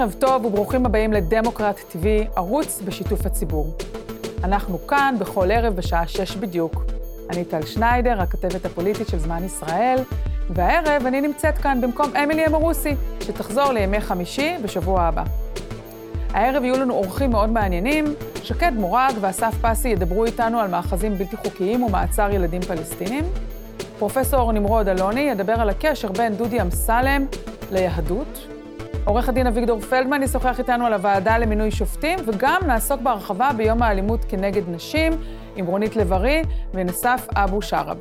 ערב טוב וברוכים הבאים לדמוקרט TV, ערוץ בשיתוף הציבור. אנחנו כאן בכל ערב בשעה שש בדיוק. אני טל שניידר, הכתבת הפוליטית של זמן ישראל, והערב אני נמצאת כאן במקום אמילי אמורוסי, שתחזור לימי חמישי בשבוע הבא. הערב יהיו לנו אורחים מאוד מעניינים, שקד מורג ואסף פסי ידברו איתנו על מאחזים בלתי חוקיים ומעצר ילדים פלסטינים. פרופסור נמרוד אלוני ידבר על הקשר בין דודי אמסלם ליהדות. עורך הדין אביגדור פלדמן ישוחח איתנו על הוועדה למינוי שופטים, וגם נעסוק בהרחבה ביום האלימות כנגד נשים עם רונית לב-ארי ונסף אבו שרב.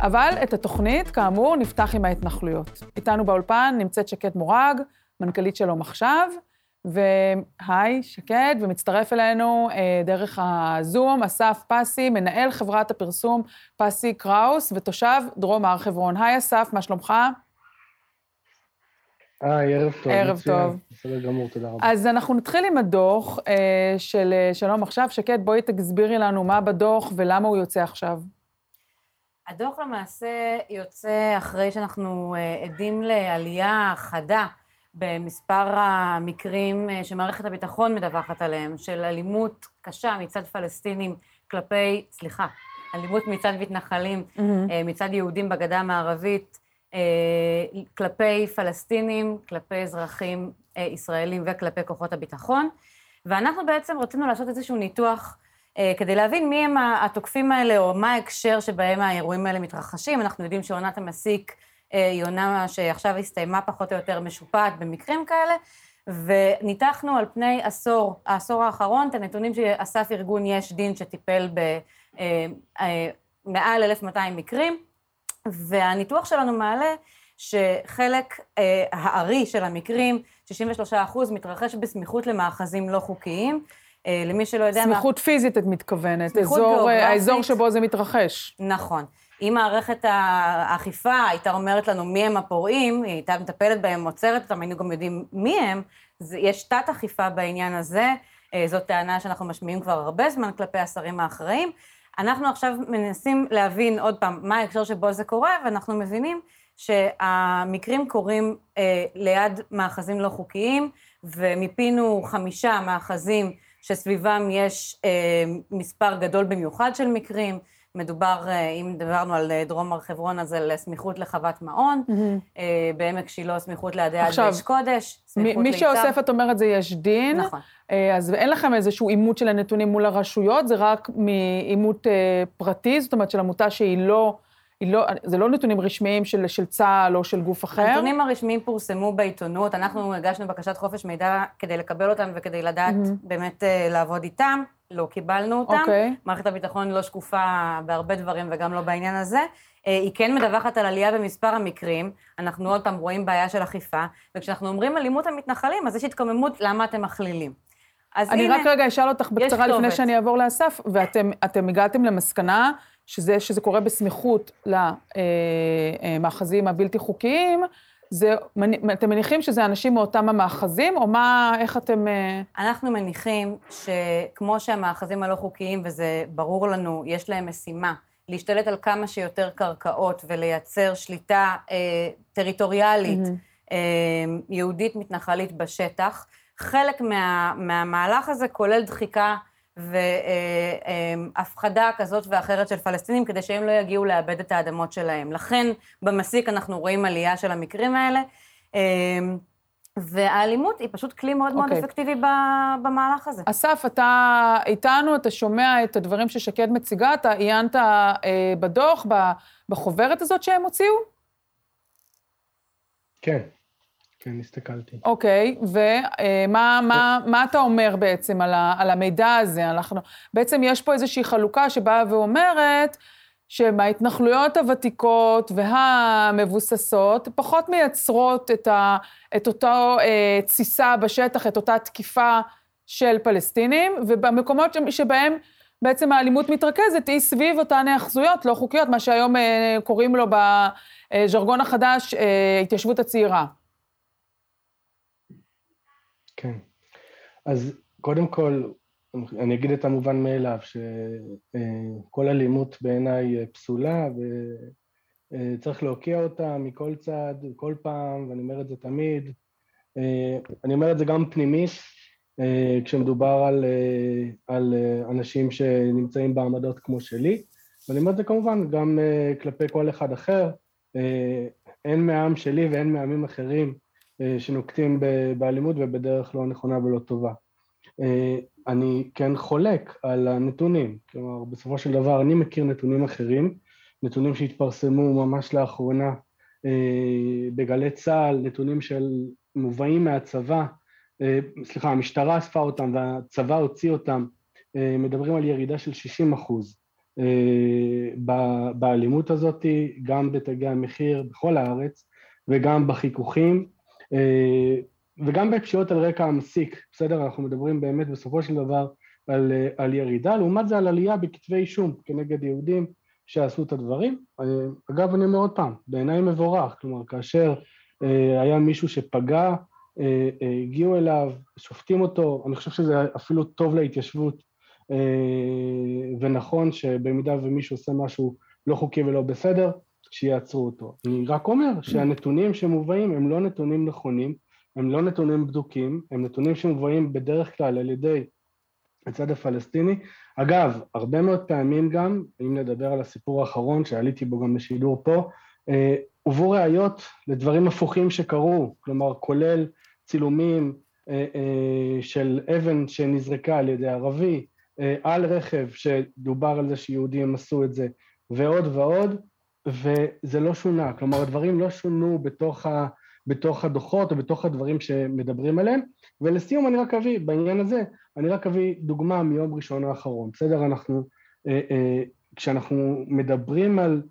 אבל את התוכנית, כאמור, נפתח עם ההתנחלויות. איתנו באולפן נמצאת שקד מורג, מנכ"לית שלום עכשיו, והי, שקד, ומצטרף אלינו אה, דרך הזום, אסף פסי, מנהל חברת הפרסום פסי קראוס ותושב דרום הר חברון. היי אסף, מה שלומך? היי, ערב טוב. ערב מצוין. טוב. בסדר גמור, תודה רבה. אז אנחנו נתחיל עם הדוח אה, של אה, שלום עכשיו. שקד, בואי תסבירי לנו מה בדוח ולמה הוא יוצא עכשיו. הדוח למעשה יוצא אחרי שאנחנו אה, עדים לעלייה חדה במספר המקרים אה, שמערכת הביטחון מדווחת עליהם, של אלימות קשה מצד פלסטינים כלפי, סליחה, אלימות מצד מתנחלים, mm-hmm. מצד יהודים בגדה המערבית, אה, כלפי פלסטינים, כלפי אזרחים ישראלים וכלפי כוחות הביטחון. ואנחנו בעצם רצינו לעשות איזשהו ניתוח כדי להבין מי הם התוקפים האלה, או מה ההקשר שבהם האירועים האלה מתרחשים. אנחנו יודעים שעונת המסיק היא אה, עונה שעכשיו הסתיימה פחות או יותר משופעת במקרים כאלה, וניתחנו על פני עשור, העשור האחרון, את הנתונים שאסף ארגון יש דין שטיפל במעל אה, אה, 1,200 מקרים, והניתוח שלנו מעלה שחלק הארי של המקרים, 63 אחוז, מתרחש בסמיכות למאחזים לא חוקיים. למי שלא יודע... סמיכות מה... פיזית את מתכוונת, אזור, גיאוגרפית. האזור שבו זה מתרחש. נכון. אם מערכת האכיפה הייתה אומרת לנו מי הם הפורעים, היא הייתה מטפלת בהם, עוצרת אותם, היינו גם יודעים מי הם, יש תת-אכיפה בעניין הזה, אה, זאת טענה שאנחנו משמיעים כבר הרבה זמן כלפי השרים האחראים. אנחנו עכשיו מנסים להבין עוד פעם מה ההקשר שבו זה קורה, ואנחנו מבינים שהמקרים קורים אה, ליד מאחזים לא חוקיים, ומיפינו חמישה מאחזים שסביבם יש אה, מספר גדול במיוחד של מקרים. מדובר, אה, אם דיברנו על אה, דרום הר חברון, אז על סמיכות לחוות מעון, mm-hmm. בעמק שילה סמיכות לידי עד אש קודש, סמיכות ליצב. מי שאוסף, את אומרת, זה יש דין. נכון. אז אין לכם איזשהו עימות של הנתונים מול הרשויות, זה רק מעימות פרטי, זאת אומרת של עמותה שהיא לא... לא, זה לא נתונים רשמיים של, של צה"ל או של גוף אחר? הנתונים הרשמיים פורסמו בעיתונות, אנחנו הגשנו בקשת חופש מידע כדי לקבל אותם וכדי לדעת mm-hmm. באמת לעבוד איתם. לא קיבלנו אותם. אוקיי. Okay. מערכת הביטחון לא שקופה בהרבה דברים וגם לא בעניין הזה. אה, היא כן מדווחת על עלייה במספר המקרים, אנחנו עוד פעם רואים בעיה של אכיפה, וכשאנחנו אומרים אלימות המתנחלים, אז יש התקוממות למה אתם מכלילים. אז אני הנה, רק רגע אשאל אותך בקצרה לפני שאני אעבור לאסף, ואתם הגעתם למסקנה שזה, שזה קורה בסמיכות למאחזים אה, אה, הבלתי חוקיים, זה, אתם מניחים שזה אנשים מאותם המאחזים, או מה, איך אתם... אה? אנחנו מניחים שכמו שהמאחזים הלא חוקיים, וזה ברור לנו, יש להם משימה להשתלט על כמה שיותר קרקעות ולייצר שליטה אה, טריטוריאלית, mm-hmm. אה, יהודית מתנחלית בשטח, חלק מה, מהמהלך הזה כולל דחיקה והפחדה כזאת ואחרת של פלסטינים, כדי שהם לא יגיעו לאבד את האדמות שלהם. לכן במסיק אנחנו רואים עלייה של המקרים האלה. אמ, והאלימות היא פשוט כלי מאוד okay. מאוד אוקיי. אפקטיבי במהלך הזה. אסף, אתה איתנו, אתה שומע את הדברים ששקד מציגה, אתה עיינת אה, בדוח, בחוברת הזאת שהם הוציאו? כן. כן, הסתכלתי. אוקיי, ומה מה, מה אתה אומר בעצם על, ה, על המידע הזה? אנחנו, בעצם יש פה איזושהי חלוקה שבאה ואומרת שמההתנחלויות הוותיקות והמבוססות פחות מייצרות את, ה, את אותה אה, תסיסה בשטח, את אותה תקיפה של פלסטינים, ובמקומות שבהם בעצם האלימות מתרכזת היא סביב אותן היאחזויות לא חוקיות, מה שהיום אה, קוראים לו בז'רגון החדש אה, התיישבות הצעירה. כן. אז קודם כל, אני אגיד את המובן מאליו, שכל אלימות בעיניי פסולה וצריך להוקיע אותה מכל צד, כל פעם, ואני אומר את זה תמיד. אני אומר את זה גם פנימית, כשמדובר על, על אנשים שנמצאים בעמדות כמו שלי, ואני אומר את זה כמובן גם כלפי כל אחד אחר, הן מהעם שלי והן מעמים אחרים שנוקטים באלימות ובדרך לא נכונה ולא טובה. אני כן חולק על הנתונים, כלומר בסופו של דבר אני מכיר נתונים אחרים, נתונים שהתפרסמו ממש לאחרונה אה, בגלי צה"ל, נתונים של מובאים מהצבא, אה, סליחה, המשטרה אספה אותם והצבא הוציא אותם, אה, מדברים על ירידה של 60 אחוז. באלימות הזאת, גם בתגי המחיר בכל הארץ וגם בחיכוכים וגם בפשיעות על רקע המסיק, בסדר? אנחנו מדברים באמת בסופו של דבר על, על ירידה, לעומת זה על עלייה בכתבי אישום כנגד יהודים שעשו את הדברים. אגב, אני אומר עוד פעם, בעיניי מבורך, כלומר, כאשר אה, היה מישהו שפגע, אה, אה, הגיעו אליו, שופטים אותו, אני חושב שזה אפילו טוב להתיישבות, אה, ונכון שבמידה ומישהו עושה משהו לא חוקי ולא בסדר, שיעצרו אותו. אני רק אומר שהנתונים שמובאים הם לא נתונים נכונים, הם לא נתונים בדוקים, הם נתונים שמובאים בדרך כלל על ידי הצד הפלסטיני. אגב, הרבה מאוד פעמים גם, אם נדבר על הסיפור האחרון שעליתי בו גם לשידור פה, אה, הובאו ראיות לדברים הפוכים שקרו, כלומר כולל צילומים אה, אה, של אבן שנזרקה על ידי ערבי, על רכב שדובר על זה שיהודים עשו את זה, ועוד ועוד, וזה לא שונה, כלומר הדברים לא שונו בתוך ה... בתוך הדוחות או בתוך הדברים שמדברים עליהם. ולסיום אני רק אביא, בעניין הזה, אני רק אביא דוגמה מיום ראשון האחרון, בסדר? אנחנו, אה, אה, כשאנחנו מדברים על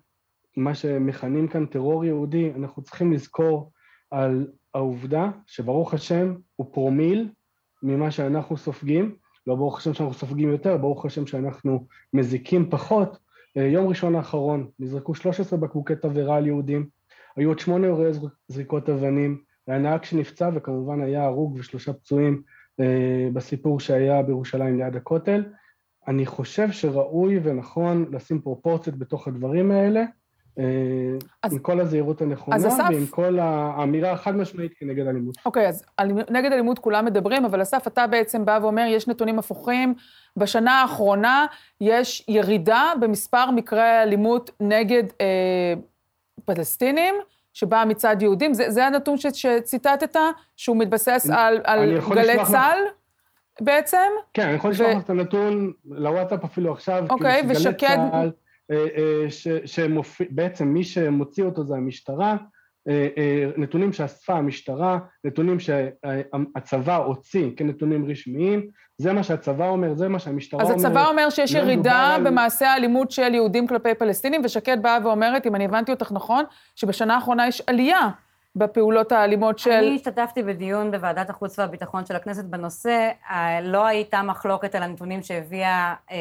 מה שמכנים כאן טרור יהודי, אנחנו צריכים לזכור על העובדה שברוך השם הוא פרומיל ממה שאנחנו סופגים, לא ברוך השם שאנחנו סופגים יותר, ברוך השם שאנחנו מזיקים פחות. אה, יום ראשון האחרון נזרקו 13 בקבוקי תבערה על יהודים, היו עוד שמונה אירועי זריקות אבנים, היה נהג שנפצע וכמובן היה הרוג ושלושה פצועים אה, בסיפור שהיה בירושלים ליד הכותל. אני חושב שראוי ונכון לשים פרופורציות בתוך הדברים האלה, אז, עם כל הזהירות הנכונה אסף, ועם כל האמירה החד משמעית כנגד אלימות. אוקיי, אז על, נגד אלימות כולם מדברים, אבל אסף, אתה בעצם בא ואומר, יש נתונים הפוכים. בשנה האחרונה יש ירידה במספר מקרי האלימות נגד אה, פלסטינים, שבאה מצד יהודים. זה, זה הנתון ש, שציטטת, שהוא מתבסס על, על גלי צה"ל בעצם? כן, אני יכול לשלוח לך את הנתון לוואטסאפ אפילו עכשיו. אוקיי, ושקד... צהל, אה, אה, שבעצם מי שמוציא אותו זה המשטרה, אה, נתונים שאספה המשטרה, נתונים שהצבא הוציא כנתונים רשמיים, זה מה שהצבא אומר, זה מה שהמשטרה אומרת. אז הצבא אומר שיש לא ירידה על... במעשה האלימות של יהודים כלפי פלסטינים, ושקד באה ואומרת, אם אני הבנתי אותך נכון, שבשנה האחרונה יש עלייה בפעולות האלימות של... אני השתתפתי בדיון בוועדת החוץ והביטחון של הכנסת בנושא, אה, לא הייתה מחלוקת על הנתונים שהביאה, אה,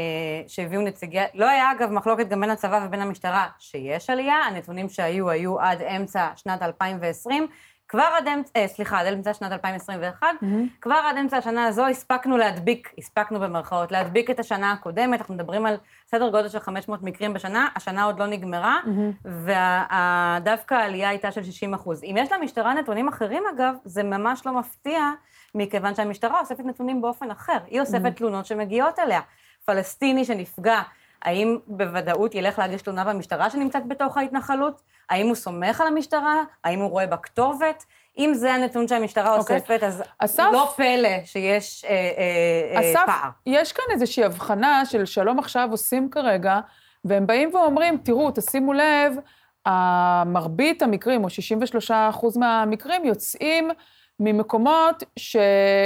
שהביאו נציגי... לא היה אגב מחלוקת גם בין הצבא ובין המשטרה שיש עלייה, הנתונים שהיו היו עד אמצע שנת 2020, כבר עד אמצע, אה, סליחה, עד אמצע שנת 2021, mm-hmm. כבר עד אמצע השנה הזו הספקנו להדביק, הספקנו במרכאות, להדביק את השנה הקודמת, אנחנו מדברים על סדר גודל של 500 מקרים בשנה, השנה עוד לא נגמרה, mm-hmm. ודווקא העלייה הייתה של 60 אחוז. אם יש למשטרה נתונים אחרים, אגב, זה ממש לא מפתיע, מכיוון שהמשטרה אוספת נתונים באופן אחר. היא אוספת mm-hmm. תלונות שמגיעות אליה. פלסטיני שנפגע, האם בוודאות ילך להגיש תלונה במשטרה שנמצאת בתוך ההתנחלות? האם הוא סומך על המשטרה? האם הוא רואה בכתובת? אם זה הנתון שהמשטרה okay. אוקיי. אוספת, אז אסף, לא פלא שיש אה, אה, אה, אסף, פער. יש כאן איזושהי הבחנה של שלום עכשיו עושים כרגע, והם באים ואומרים, תראו, תשימו לב, מרבית המקרים, או 63 אחוז מהמקרים, יוצאים ממקומות ש,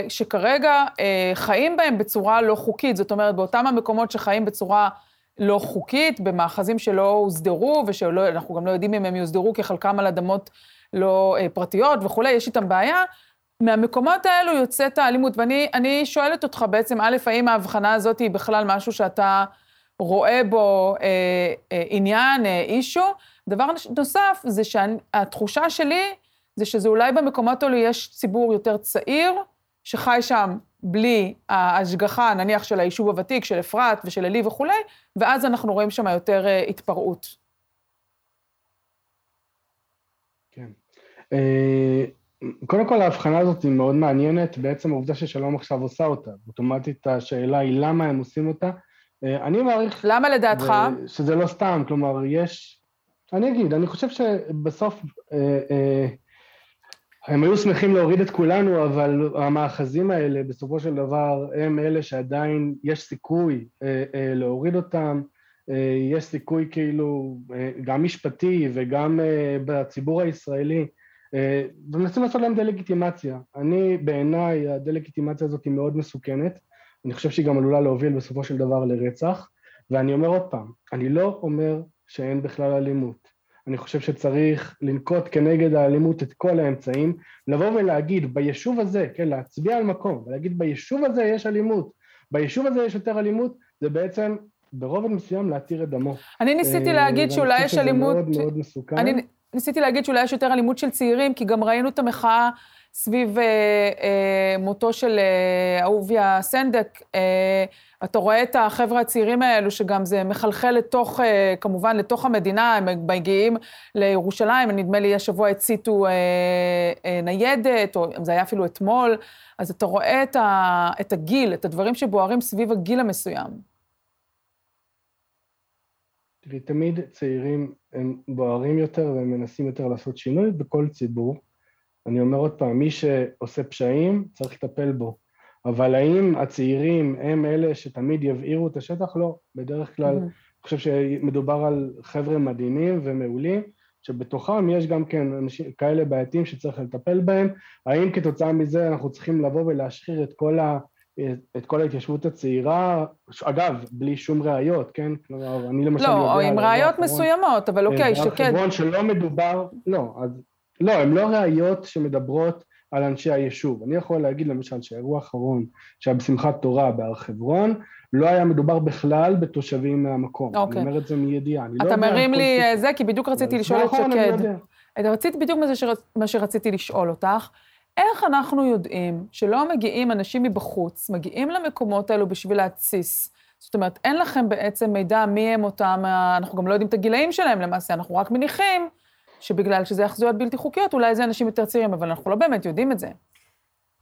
שכרגע אה, חיים בהם בצורה לא חוקית. זאת אומרת, באותם המקומות שחיים בצורה לא חוקית, במאחזים שלא הוסדרו, ושאנחנו גם לא יודעים אם הם יוסדרו, כי חלקם על אדמות לא אה, פרטיות וכולי, יש איתם בעיה. מהמקומות האלו יוצאת האלימות, ואני שואלת אותך בעצם, א', האם ההבחנה הזאת היא בכלל משהו שאתה רואה בו אה, אה, עניין, אה, אישו? דבר נוסף, זה שהתחושה שלי, זה שזה אולי במקומות האלו יש ציבור יותר צעיר, שחי שם בלי ההשגחה, נניח, של היישוב הוותיק, של אפרת ושל עלי וכולי, ואז אנחנו רואים שם יותר uh, התפרעות. כן. Uh, קודם כל ההבחנה הזאת היא מאוד מעניינת, בעצם העובדה ששלום עכשיו עושה אותה. אוטומטית השאלה היא למה הם עושים אותה. אה, אני מעריך... למה לדעתך? שזה לא סתם, כלומר, יש... אני אגיד, אני חושב שבסוף אה, אה, הם היו שמחים להוריד את כולנו, אבל המאחזים האלה בסופו של דבר הם אלה שעדיין יש סיכוי להוריד אותם, יש סיכוי כאילו גם משפטי וגם בציבור הישראלי אה, ומנסים לעשות להם דה-לגיטימציה. אני, בעיניי, הדה-לגיטימציה הזאת היא מאוד מסוכנת, אני חושב שהיא גם עלולה להוביל בסופו של דבר לרצח, ואני אומר עוד פעם, אני לא אומר שאין בכלל אלימות. אני חושב שצריך לנקוט כנגד האלימות את כל האמצעים, לבוא ולהגיד ביישוב הזה, כן, להצביע על מקום, ולהגיד ביישוב הזה יש אלימות, ביישוב הזה יש יותר אלימות, זה בעצם ברובד מסוים להתיר את דמו. אני ניסיתי אה, להגיד שאולי יש אלימות... ואני חושב שזה מאוד מאוד מסוכן. אני... ניסיתי להגיד שאולי יש יותר אלימות של צעירים, כי גם ראינו את המחאה סביב אה, אה, מותו של אה, אהוביה סנדק. אה, אתה רואה את החבר'ה הצעירים האלו, שגם זה מחלחל לתוך, אה, כמובן, לתוך המדינה, הם מגיעים לירושלים, נדמה לי השבוע הציתו אה, אה, ניידת, או זה היה אפילו אתמול, אז אתה רואה את, ה, את הגיל, את הדברים שבוערים סביב הגיל המסוים. תראי, תמיד צעירים הם בוערים יותר והם מנסים יותר לעשות שינוי בכל ציבור. אני אומר עוד פעם, מי שעושה פשעים צריך לטפל בו. אבל האם הצעירים הם אלה שתמיד יבעירו את השטח? לא, בדרך כלל, mm-hmm. אני חושב שמדובר על חבר'ה מדהימים ומעולים, שבתוכם יש גם כן אנשים כאלה בעייתיים שצריך לטפל בהם. האם כתוצאה מזה אנחנו צריכים לבוא ולהשחיר את כל ה... את כל ההתיישבות הצעירה, אגב, בלי שום ראיות, כן? כלומר, אני למשל לא, יודע... לא, עם ראיות מסוימות, אבל אוקיי, שקד. חברון שלא מדובר, לא, אז, לא, הן לא ראיות שמדברות על אנשי היישוב. אני יכול להגיד למשל שהאירוע האחרון שהיה בשמחת תורה בהר חברון, לא היה מדובר בכלל בתושבים מהמקום. אוקיי. אני אומר את זה מידיעה. אתה לא מרים לי כל... זה, כי בדיוק רציתי לשאול את שקד. רציתי בדיוק מה שרציתי לשאול אותך. איך אנחנו יודעים שלא מגיעים אנשים מבחוץ, מגיעים למקומות האלו בשביל להתסיס? זאת אומרת, אין לכם בעצם מידע מי הם אותם, אנחנו גם לא יודעים את הגילאים שלהם למעשה, אנחנו רק מניחים שבגלל שזה יחזויות בלתי חוקיות, אולי זה אנשים יותר צעירים, אבל אנחנו לא באמת יודעים את זה.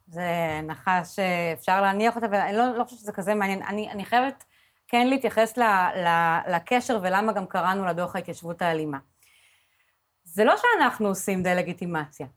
זה הנחה שאפשר להניח אותה, ואני לא, לא חושבת שזה כזה מעניין. אני, אני חייבת כן להתייחס ל, ל, לקשר ולמה גם קראנו לדוח ההתיישבות האלימה. זה לא שאנחנו עושים דה-לגיטימציה.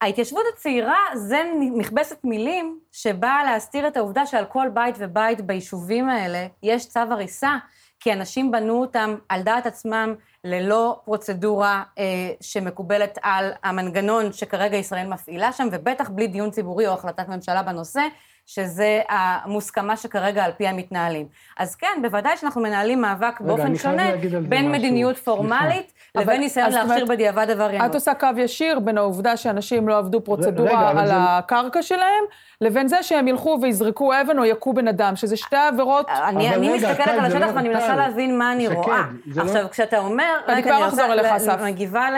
ההתיישבות הצעירה זה מכבסת מילים שבאה להסתיר את העובדה שעל כל בית ובית ביישובים האלה יש צו הריסה, כי אנשים בנו אותם על דעת עצמם ללא פרוצדורה אה, שמקובלת על המנגנון שכרגע ישראל מפעילה שם, ובטח בלי דיון ציבורי או החלטת ממשלה בנושא, שזה המוסכמה שכרגע על פי המתנהלים. אז כן, בוודאי שאנחנו מנהלים מאבק באופן שונה בין מדיניות פורמלית לבין ניסיון להכשיר בדיעבד עבריינות. את עושה קו ישיר בין העובדה שאנשים לא עבדו פרוצדורה על הקרקע שלהם, לבין זה שהם ילכו ויזרקו אבן או יכו בן אדם, שזה שתי עבירות... אני מסתכלת על השטח לא ואני מנסה להבין מה אני רואה. לא- עכשיו, כשאתה אומר... אני כבר אחזור אליך, אסף. אני מגיבה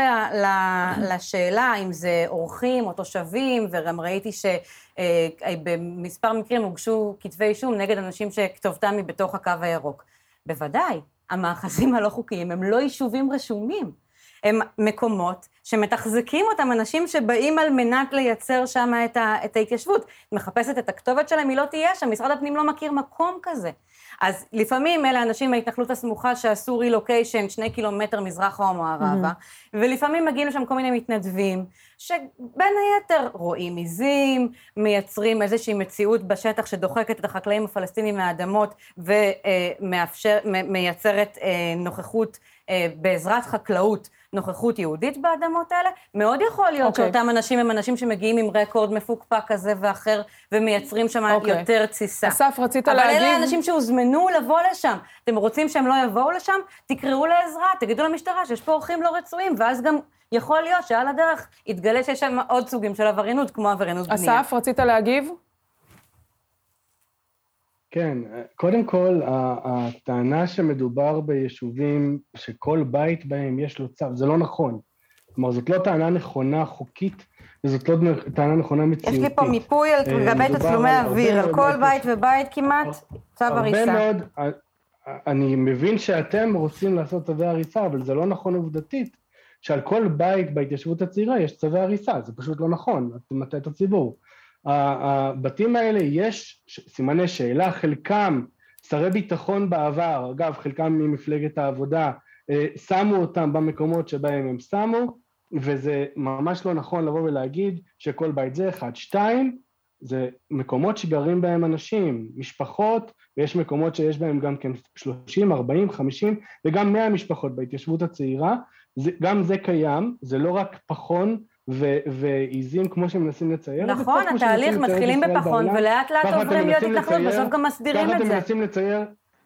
לשאלה אם זה אורחים או תושבים, וגם ראיתי ש... אה, במספר מקרים הוגשו כתבי אישום נגד אנשים שכתובתם היא בתוך הקו הירוק. בוודאי, המאחזים הלא חוקיים הם לא יישובים רשומים. הם מקומות שמתחזקים אותם אנשים שבאים על מנת לייצר שם את, ה, את ההתיישבות. מחפשת את הכתובת שלהם, היא לא תהיה שם, משרד הפנים לא מכיר מקום כזה. אז לפעמים אלה אנשים מההתנחלות הסמוכה שעשו רילוקיישן שני קילומטר מזרחה או מערבה, mm-hmm. ולפעמים מגיעים לשם כל מיני מתנדבים, שבין היתר רואים עיזים, מייצרים איזושהי מציאות בשטח שדוחקת את החקלאים הפלסטינים מהאדמות ומייצרת אה, נוכחות אה, בעזרת חקלאות נוכחות יהודית באדמות האלה, מאוד יכול להיות okay. אוקיי. שאותם אנשים הם אנשים שמגיעים עם רקורד מפוקפק כזה ואחר, ומייצרים שם okay. אוקיי. יותר תסיסה. אסף, רצית אבל להגיד... אבל אלה אנשים שהוזמנו לבוא לשם. אתם רוצים שהם לא יבואו לשם? תקראו לעזרה, תגידו למשטרה שיש פה אורחים לא רצויים, ואז גם יכול להיות שעל הדרך יתגלה שיש שם עוד סוגים של עבריינות, כמו עבריינות בנייה. אסף, רצית להגיב? כן, קודם כל, הטענה שמדובר ביישובים שכל בית בהם יש לו צו, זה לא נכון. כלומר, זאת לא טענה נכונה חוקית, וזאת לא טענה נכונה מציאותית. יש לי פה מיפוי על אה, גבי תצלומי אוויר, על כל בית ובית כמעט, צו הריסה. הרבה מאוד, אני מבין שאתם רוצים לעשות צווי הריסה, אבל זה לא נכון עובדתית, שעל כל בית בהתיישבות הצעירה יש צווי הריסה, זה פשוט לא נכון, את מטעה את הציבור. הבתים האלה יש סימני שאלה, חלקם שרי ביטחון בעבר, אגב חלקם ממפלגת העבודה, אה, שמו אותם במקומות שבהם הם שמו, וזה ממש לא נכון לבוא ולהגיד שכל בית זה אחד. שתיים, זה מקומות שגרים בהם אנשים, משפחות, ויש מקומות שיש בהם גם כן 30, 40, 50 וגם 100 משפחות בהתיישבות הצעירה, זה, גם זה קיים, זה לא רק פחון ועיזים כמו שמנסים לצייר. נכון, התהליך מתחילים בפחון ולאט לאט עוברים להיות התנחלות, בסוף גם מסדירים את זה. ככה אתם מנסים לצייר,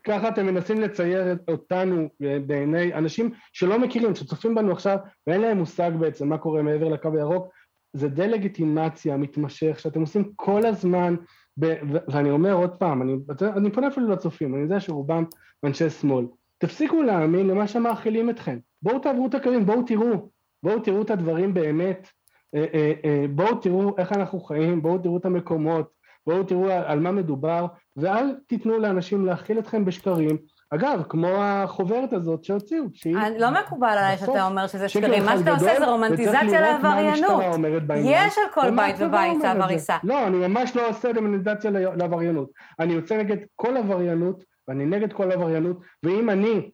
ככה אתם מנסים לצייר אותנו בעיני אנשים שלא מכירים, שצופים בנו עכשיו ואין להם מושג בעצם מה קורה מעבר לקו הירוק, זה דה-לגיטימציה מתמשך שאתם עושים כל הזמן, ב, ואני אומר עוד פעם, אני, אני פונה אפילו לצופים, אני יודע שרובם אנשי שמאל, תפסיקו להאמין למה שמאכילים אתכם, בואו תעברו את הקווים, בואו תראו, בואו תראו את הדברים באמת, אה, אה, אה, בואו תראו איך אנחנו חיים, בואו תראו את המקומות, בואו תראו על מה מדובר, ואל תיתנו לאנשים להכיל אתכם בשקרים, אגב, כמו החוברת הזאת שהוציאו, שהיא... לא מקובל עליי שאתה אומר שזה שקרים, מה שאתה עושה זה רומנטיזציה לעבריינות. יש על כל בית ובית צו הריסה. לא, אני ממש לא עושה רומנטיזציה לעבריינות. אני יוצא נגד כל עבריינות, ואני נגד כל עבריינות, ואם אני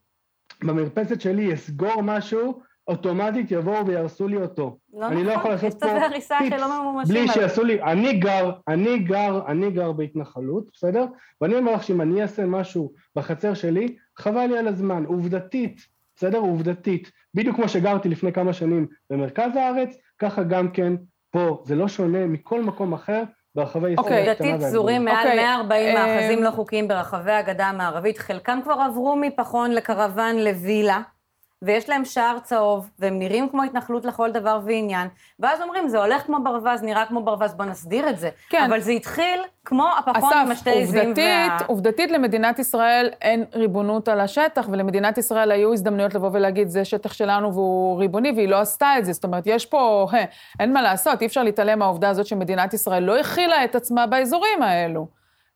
במרפסת שלי אסגור משהו, אוטומטית יבואו ויהרסו לי אותו. לא אני לא יכול נכון, לעשות פה טיפס, יש צווי הריסה שלא ממומשים. בלי שיעשו לי, אני גר, אני גר, אני גר בהתנחלות, בסדר? ואני אומר לך שאם אני אעשה משהו בחצר שלי, חבל לי על הזמן. עובדתית, בסדר? עובדתית. בדיוק כמו שגרתי לפני כמה שנים במרכז הארץ, ככה גם כן פה. זה לא שונה מכל מקום אחר. ברחבי ישראל. אוקיי, עובדתית פזורים מעל 140 אוקיי, מאחזים לא חוקיים ברחבי הגדה המערבית, חלקם כבר עברו מפחון לקרוון לווילה. ויש להם שער צהוב, והם נראים כמו התנחלות לכל דבר ועניין, ואז אומרים, זה הולך כמו ברווז, נראה כמו ברווז, בוא נסדיר את זה. כן. אבל זה התחיל כמו הפחון עם השתי עזים וה... אסף, עובדתית למדינת ישראל אין ריבונות על השטח, ולמדינת ישראל היו הזדמנויות לבוא ולהגיד, זה שטח שלנו והוא ריבוני, והיא לא עשתה את זה. זאת אומרת, יש פה, hey, אין מה לעשות, אי אפשר להתעלם מהעובדה הזאת שמדינת ישראל לא הכילה את עצמה באזורים האלו.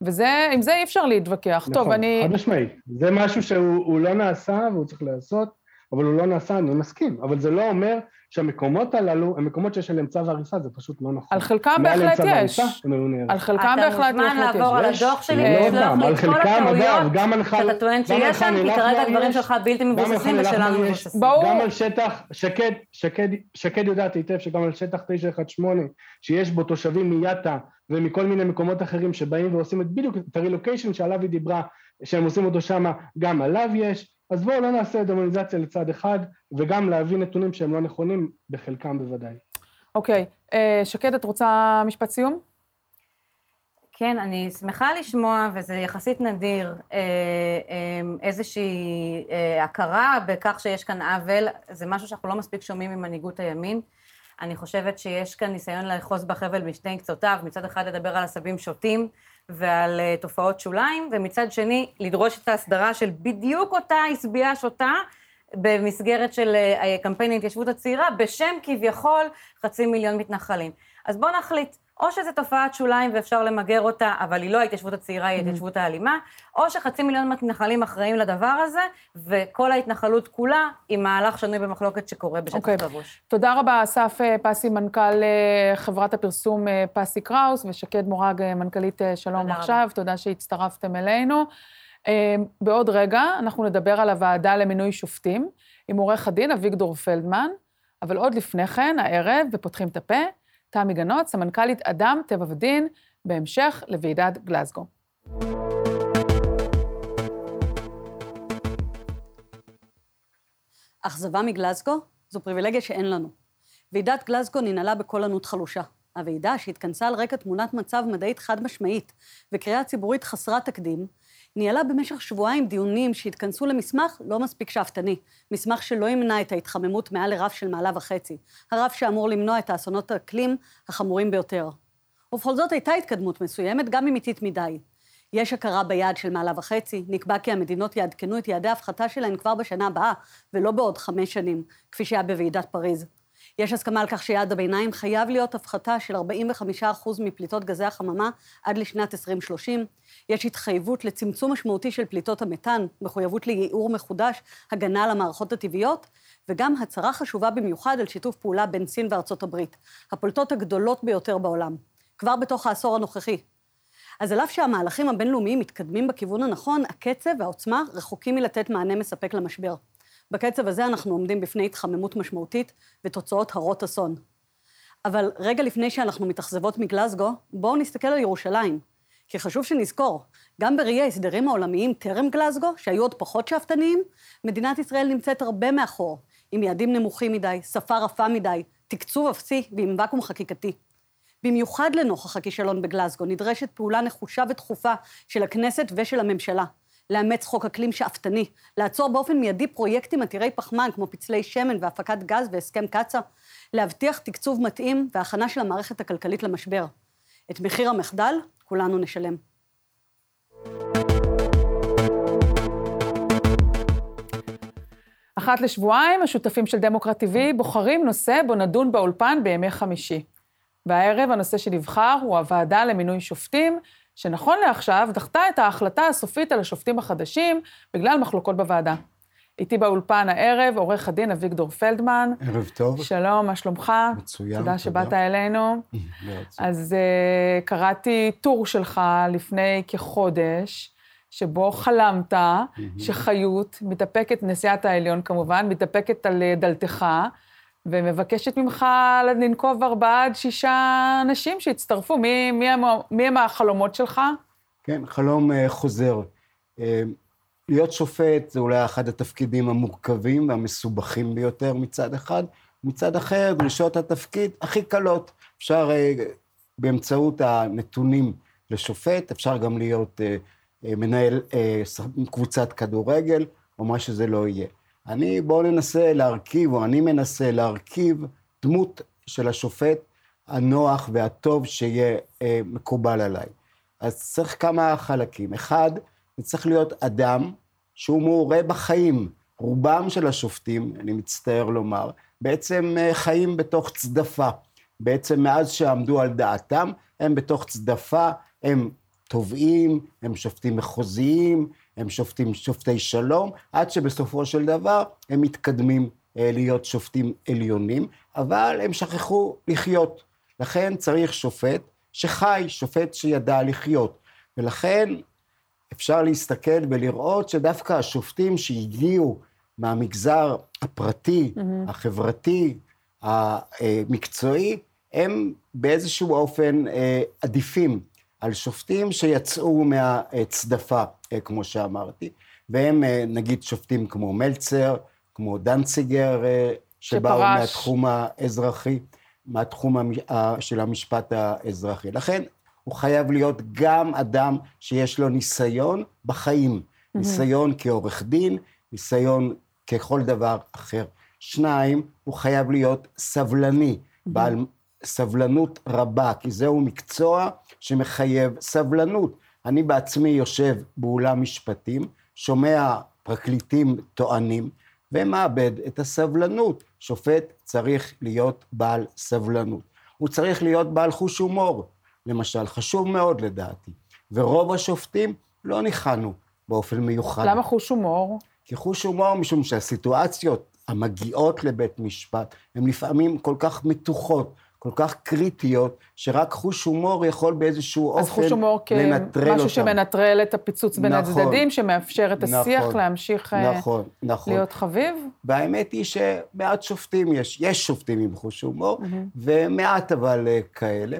וזה, עם זה אי אפשר להתווכח. נכון, טוב, אני... נכון, חד משמעית. זה משהו שהוא לא נעשה והוא צריך לעשות. אבל הוא לא נעשה, אני מסכים, אבל זה לא אומר שהמקומות הללו הם מקומות שיש עליהם צו הריסה, זה פשוט לא נכון. על חלקם בהחלט יש. על חלקם בהחלט יש. אתה מוזמן לעבור על הדוח שלי ולשלוח לי את כל הטעויות שאתה טוען שיש שם, כי כרגע הדברים שלך בלתי מבוססים ושלנו מבוססים. גם על שטח, שקד יודעת היטב שגם על שטח 918, שיש בו תושבים מיאטה ומכל מיני מקומות אחרים שבאים ועושים את בדיוק את הרילוקיישן שעליו היא דיברה, שהם עושים אותו שם, גם עליו יש. אז בואו לא נעשה דמוניזציה לצד אחד, וגם להביא נתונים שהם לא נכונים, בחלקם בוודאי. אוקיי. Okay. אה, שקד, את רוצה משפט סיום? כן, אני שמחה לשמוע, וזה יחסית נדיר, אה, אה, איזושהי הכרה בכך שיש כאן עוול. זה משהו שאנחנו לא מספיק שומעים ממנהיגות הימין. אני חושבת שיש כאן ניסיון לאחוז בחבל משני קצותיו, מצד אחד לדבר על עשבים שוטים, ועל uh, תופעות שוליים, ומצד שני, לדרוש את ההסדרה של בדיוק אותה הסביעה שוטה במסגרת של uh, קמפיין ההתיישבות הצעירה, בשם כביכול חצי מיליון מתנחלים. אז בואו נחליט, או שזו תופעת שוליים ואפשר למגר אותה, אבל היא לא ההתיישבות הצעירה, היא mm-hmm. ההתיישבות האלימה, או שחצי מיליון מתנחלים אחראים לדבר הזה, וכל ההתנחלות כולה היא מהלך שנוי במחלוקת שקורה בשטח okay. אוקיי. כבוש. תודה רבה, אסף אה, פסי, מנכ"ל אה, חברת הפרסום אה, פסי קראוס, ושקד מורג, מנכ"לית שלום תודה עכשיו. רבה. תודה שהצטרפתם אלינו. בעוד רגע אנחנו נדבר על הוועדה למינוי שופטים עם עורך הדין אביגדור פלדמן, אבל עוד לפני כן, הערב, ופותחים את הפה, תמי גנות, סמנכ"לית אדם, טבע ודין, בהמשך לוועידת גלזגו. אכזבה מגלזגו זו פריבילגיה שאין לנו. ועידת גלזגו ננעלה בקול ענות חלושה. הוועידה, שהתכנסה על רקע תמונת מצב מדעית חד משמעית וקריאה ציבורית חסרת תקדים, ניהלה במשך שבועיים דיונים שהתכנסו למסמך לא מספיק שאפתני, מסמך שלא ימנע את ההתחממות מעל לרף של מעלה וחצי, הרף שאמור למנוע את האסונות האקלים החמורים ביותר. ובכל זאת הייתה התקדמות מסוימת, גם אם איטית מדי. יש הכרה ביעד של מעלה וחצי, נקבע כי המדינות יעדכנו את יעדי ההפחתה שלהן כבר בשנה הבאה, ולא בעוד חמש שנים, כפי שהיה בוועידת פריז. יש הסכמה על כך שיעד הביניים חייב להיות הפחתה של 45% מפליטות גזי החממה עד לשנת 2030. יש התחייבות לצמצום משמעותי של פליטות המתאן, מחויבות לייעור מחודש, הגנה על המערכות הטבעיות, וגם הצהרה חשובה במיוחד על שיתוף פעולה בין סין וארצות הברית, הפולטות הגדולות ביותר בעולם, כבר בתוך העשור הנוכחי. אז על אף שהמהלכים הבינלאומיים מתקדמים בכיוון הנכון, הקצב והעוצמה רחוקים מלתת מענה מספק למשבר. בקצב הזה אנחנו עומדים בפני התחממות משמעותית ותוצאות הרות אסון. אבל רגע לפני שאנחנו מתאכזבות מגלסגו, בואו נסתכל על ירושלים. כי חשוב שנזכור, גם בראי ההסדרים העולמיים טרם גלסגו, שהיו עוד פחות שאפתניים, מדינת ישראל נמצאת הרבה מאחור, עם יעדים נמוכים מדי, שפה רפה מדי, תקצוב אפסי ועם ואקום חקיקתי. במיוחד לנוכח הכישלון בגלסגו, נדרשת פעולה נחושה ודחופה של הכנסת ושל הממשלה. לאמץ חוק אקלים שאפתני, לעצור באופן מיידי פרויקטים עתירי פחמן, כמו פצלי שמן והפקת גז והסכם קצ"א, להבטיח תקצוב מתאים והכנה של המערכת הכלכלית למשבר. את מחיר המחדל כולנו נשלם. אחת לשבועיים, השותפים של דמוקרט TV בוחרים נושא בו נדון באולפן בימי חמישי. והערב הנושא שנבחר הוא הוועדה למינוי שופטים, שנכון לעכשיו דחתה את ההחלטה הסופית על השופטים החדשים בגלל מחלוקות בוועדה. איתי באולפן הערב עורך הדין אביגדור פלדמן. ערב טוב. שלום, מה שלומך? מצוין, תודה. תודה שבאת אלינו. אז uh, קראתי טור שלך לפני כחודש, שבו חלמת שחיות מתאפקת, נשיאת העליון כמובן, מתאפקת על אה, דלתך, ומבקשת ממך לנקוב ארבעה עד שישה אנשים שיצטרפו. מי, מי, מי הם החלומות שלך? כן, חלום uh, חוזר. Uh, להיות שופט זה אולי אחד התפקידים המורכבים והמסובכים ביותר מצד אחד, מצד אחר, דרישות התפקיד הכי קלות. אפשר uh, באמצעות הנתונים לשופט, אפשר גם להיות uh, מנהל uh, קבוצת כדורגל, או מה שזה לא יהיה. אני, בואו ננסה להרכיב, או אני מנסה להרכיב דמות של השופט הנוח והטוב שיהיה אה, מקובל עליי. אז צריך כמה חלקים. אחד, זה צריך להיות אדם שהוא מעורה בחיים. רובם של השופטים, אני מצטער לומר, בעצם אה, חיים בתוך צדפה. בעצם מאז שעמדו על דעתם, הם בתוך צדפה, הם תובעים, הם שופטים מחוזיים, הם שופטים שופטי שלום, עד שבסופו של דבר הם מתקדמים אה, להיות שופטים עליונים, אבל הם שכחו לחיות. לכן צריך שופט שחי, שופט שידע לחיות. ולכן אפשר להסתכל ולראות שדווקא השופטים שהגיעו מהמגזר הפרטי, mm-hmm. החברתי, המקצועי, הם באיזשהו אופן אה, עדיפים על שופטים שיצאו מהצדפה, אה, כמו שאמרתי, והם אה, נגיד שופטים כמו מלצר, כמו דנציגר, אה, שבאו שפרש. מהתחום האזרחי, מהתחום של המשפט האזרחי. לכן הוא חייב להיות גם אדם שיש לו ניסיון בחיים, mm-hmm. ניסיון כעורך דין, ניסיון ככל דבר אחר. שניים, הוא חייב להיות סבלני, mm-hmm. בעל סבלנות רבה, כי זהו מקצוע שמחייב סבלנות. אני בעצמי יושב באולם משפטים, שומע פרקליטים טוענים, ומאבד את הסבלנות. שופט צריך להיות בעל סבלנות. הוא צריך להיות בעל חוש הומור, למשל, חשוב מאוד לדעתי. ורוב השופטים לא ניחנו באופן מיוחד. למה חוש הומור? כי חוש הומור משום שהסיטואציות המגיעות לבית משפט הן לפעמים כל כך מתוחות, כל כך קריטיות, שרק חוש הומור יכול באיזשהו אופן לנטרל אותם. אז חוש הומור כמשהו שמנטרל את הפיצוץ בין נכון, הצדדים, שמאפשר את השיח נכון, להמשיך אה, נכון, נכון. להיות חביב? והאמת היא שמעט שופטים יש, יש שופטים עם חוש הומור, mm-hmm. ומעט אבל אה, כאלה.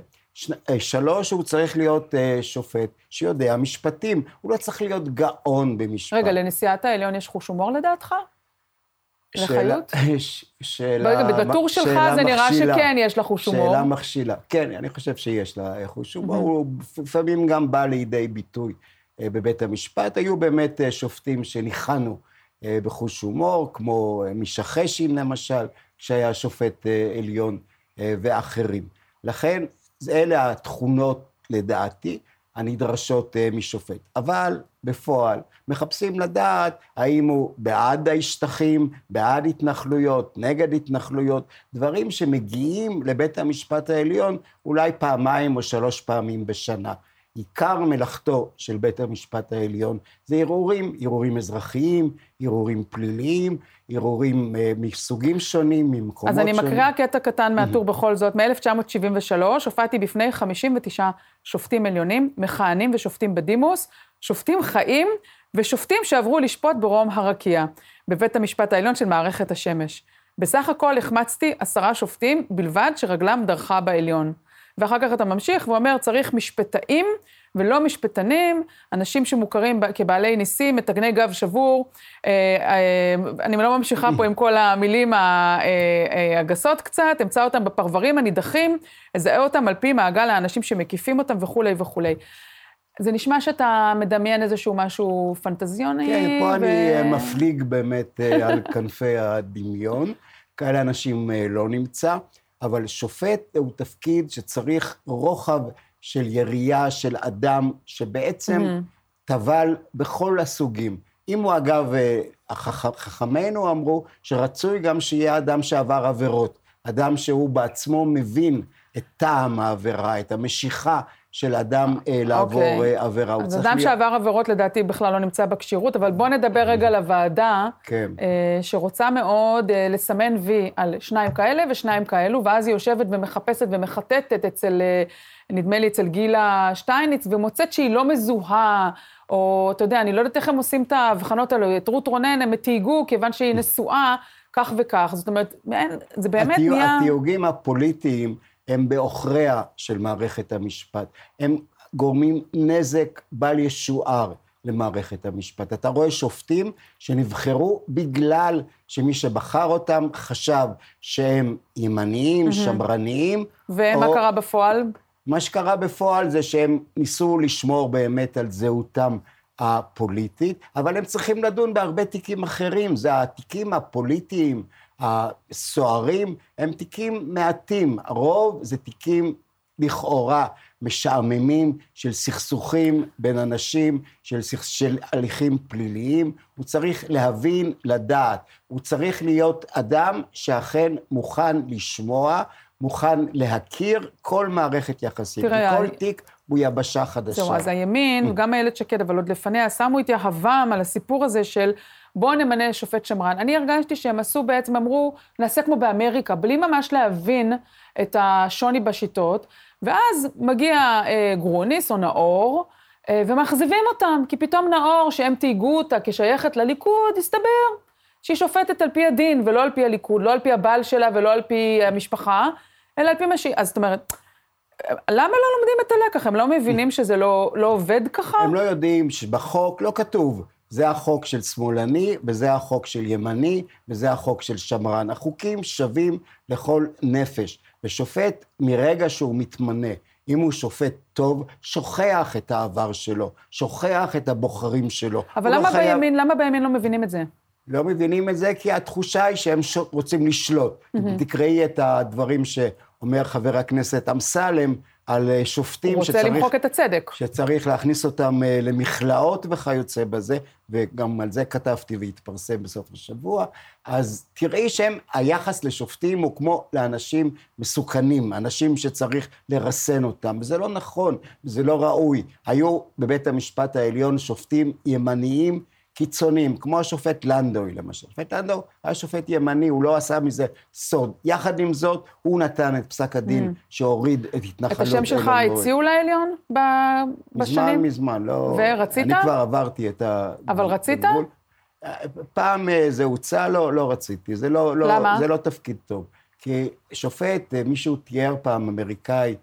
אה, שלוש, הוא צריך להיות שופט שיודע משפטים, הוא לא צריך להיות גאון במשפט. רגע, לנשיאת העליון יש חוש הומור לדעתך? לחיות? שאלה, בטור שלך זה נראה שכן יש לה חוש הומור. שאלה מכשילה. כן, אני חושב שיש לה חוש הומור, הוא לפעמים גם בא לידי ביטוי אה, בבית המשפט. היו באמת אה, שופטים שניחנו אה, בחוש הומור, כמו מישה חשין למשל, שהיה שופט עליון ואחרים. לכן, אלה התכונות, לדעתי, הנדרשות משופט. אבל בפועל. מחפשים לדעת האם הוא בעד השטחים, בעד התנחלויות, נגד התנחלויות, דברים שמגיעים לבית המשפט העליון אולי פעמיים או שלוש פעמים בשנה. עיקר מלאכתו של בית המשפט העליון זה ערעורים, ערעורים אזרחיים, ערעורים פליליים, ערעורים אה, מסוגים שונים, ממקומות שונים. אז אני מקריאה קטע קטן מהטור בכל זאת, מ-1973, הופעתי בפני 59 שופטים עליונים, מכהנים ושופטים בדימוס, שופטים חיים ושופטים שעברו לשפוט ברום הרקיע, בבית המשפט העליון של מערכת השמש. בסך הכל החמצתי עשרה שופטים בלבד שרגלם דרכה בעליון. ואחר כך אתה ממשיך ואומר, צריך משפטאים ולא משפטנים, אנשים שמוכרים כבעלי ניסים, מתגני גב שבור. אה, אה, אני לא ממשיכה פה עם כל המילים אה, הגסות קצת, אמצא אותם בפרברים הנידחים, אזהה אותם על פי מעגל האנשים שמקיפים אותם וכולי וכולי. זה נשמע שאתה מדמיין איזשהו משהו פנטזיוני. כן, פה ו... אני מפליג באמת על כנפי הדמיון. כאלה אנשים לא נמצא. אבל שופט הוא תפקיד שצריך רוחב של ירייה של אדם שבעצם mm-hmm. טבל בכל הסוגים. אם הוא אגב, אה, חכמינו אמרו שרצוי גם שיהיה אדם שעבר עבירות, אדם שהוא בעצמו מבין את טעם העבירה, את המשיכה של אדם אה, לעבור okay. אוקיי. עבירה. אז אדם להיות... שעבר עבירות לדעתי בכלל לא נמצא בכשירות, אבל בוא נדבר רגע לוועדה, כן. אה, שרוצה מאוד אה, לסמן וי על שניים כאלה ושניים כאלו, ואז היא יושבת ומחפשת ומחטטת אצל, אה, נדמה לי אצל גילה שטייניץ, ומוצאת שהיא לא מזוהה, או אתה יודע, אני לא יודעת איך הם עושים את ההבחנות האלו, את רות רונן הם תהיגו כיוון שהיא נשואה, כך וכך. זאת אומרת, זה באמת התיוג, נהיה... התיוגים הפוליטיים... הם בעוכריה של מערכת המשפט. הם גורמים נזק בל ישוער למערכת המשפט. אתה רואה שופטים שנבחרו בגלל שמי שבחר אותם חשב שהם ימניים, mm-hmm. שמרניים. ומה או... קרה בפועל? מה שקרה בפועל זה שהם ניסו לשמור באמת על זהותם הפוליטית, אבל הם צריכים לדון בהרבה תיקים אחרים. זה התיקים הפוליטיים, הסוהרים הם תיקים מעטים, הרוב זה תיקים לכאורה משעממים של סכסוכים בין אנשים, של, של הליכים פליליים. הוא צריך להבין, לדעת. הוא צריך להיות אדם שאכן מוכן לשמוע, מוכן להכיר כל מערכת יחסים. תראה, וכל תיק הוא יבשה חדשה. זהו, אז הימין, וגם איילת שקד, אבל עוד לפניה, שמו את יהבם על הסיפור הזה של בואו נמנה שופט שמרן. אני הרגשתי שהם עשו בעצם, אמרו, נעשה כמו באמריקה, בלי ממש להבין את השוני בשיטות, ואז מגיע אה, גרוניס או נאור, אה, ומאכזבים אותם, כי פתאום נאור, שהם תהיגו אותה כשייכת לליכוד, הסתבר שהיא שופטת על פי הדין, ולא על פי הליכוד, לא על פי הבעל שלה ולא על פי המשפחה, אלא על פי מה שהיא... אז זאת אומרת, למה לא לומדים את הלקח? הם לא מבינים שזה לא, לא עובד ככה? הם לא יודעים שבחוק לא כתוב. זה החוק של שמאלני, וזה החוק של ימני, וזה החוק של שמרן. החוקים שווים לכל נפש. ושופט, מרגע שהוא מתמנה, אם הוא שופט טוב, שוכח את העבר שלו, שוכח את הבוחרים שלו. אבל לא למה, לא חייב... בימין, למה בימין לא מבינים את זה? לא מבינים את זה כי התחושה היא שהם ש... רוצים לשלוט. Mm-hmm. תקראי את הדברים שאומר חבר הכנסת אמסלם, על אה, שופטים שצריך... הוא רוצה למחוק את הצדק. שצריך להכניס אותם אה, למכלאות וכיוצא בזה, וגם על זה כתבתי והתפרסם בסוף השבוע. אז תראי שהם, היחס לשופטים הוא כמו לאנשים מסוכנים, אנשים שצריך לרסן אותם, וזה לא נכון, זה לא ראוי. היו בבית המשפט העליון שופטים ימניים, קיצוניים, כמו השופט לנדוי למשל. השופט לנדוי היה שופט ימני, הוא לא עשה מזה סוד. יחד עם זאת, הוא נתן את פסק הדין mm. שהוריד את התנחלות את השם שלך הציעו לעליון ב... בשנים? מזמן, מזמן, לא... ורצית? אני כבר עברתי את ה... אבל רצית? פעם אה, זה הוצע, לא, לא רציתי. זה לא, לא, למה? זה לא תפקיד טוב. כי שופט, אה, מישהו תיאר פעם, אמריקאי,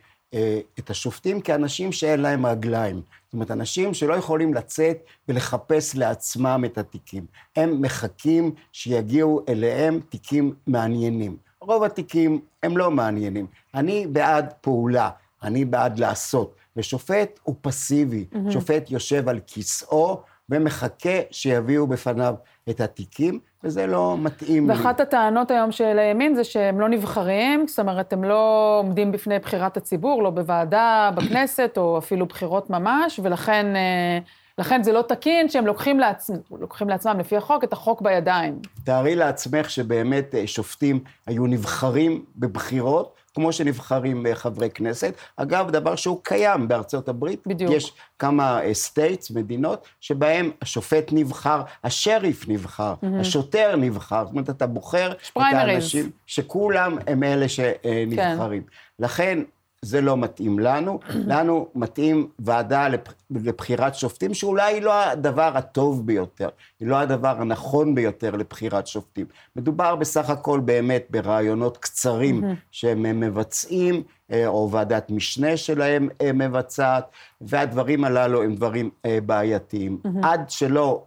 את השופטים כאנשים שאין להם רגליים. זאת אומרת, אנשים שלא יכולים לצאת ולחפש לעצמם את התיקים. הם מחכים שיגיעו אליהם תיקים מעניינים. רוב התיקים הם לא מעניינים. אני בעד פעולה, אני בעד לעשות. ושופט הוא פסיבי. Mm-hmm. שופט יושב על כיסאו ומחכה שיביאו בפניו את התיקים, וזה לא מתאים לי. ואחת הטענות היום של הימין זה שהם לא נבחרים, זאת אומרת, הם לא עומדים בפני בחירת הציבור, לא בוועדה, בכנסת, או אפילו בחירות ממש, ולכן... אה, לכן זה לא תקין שהם לוקחים, לעצמם, לוקחים לעצמם, לפי החוק, את החוק בידיים. תארי לעצמך שבאמת אה, שופטים היו נבחרים בבחירות, כמו שנבחרים אה, חברי כנסת. אגב, דבר שהוא קיים בארצות הברית. בדיוק. יש כמה states, מדינות, שבהם השופט נבחר, השריף נבחר, mm-hmm. השוטר נבחר. זאת אומרת, אתה בוחר את האנשים שכולם הם אלה שנבחרים. כן. לכן, זה לא מתאים לנו. לנו מתאים ועדה לבחירת שופטים, שאולי היא לא הדבר הטוב ביותר, היא לא הדבר הנכון ביותר לבחירת שופטים. מדובר בסך הכל באמת ברעיונות קצרים שהם מבצעים, אה, או ועדת משנה שלהם אה, מבצעת, והדברים הללו הם דברים אה, בעייתיים. עד שלא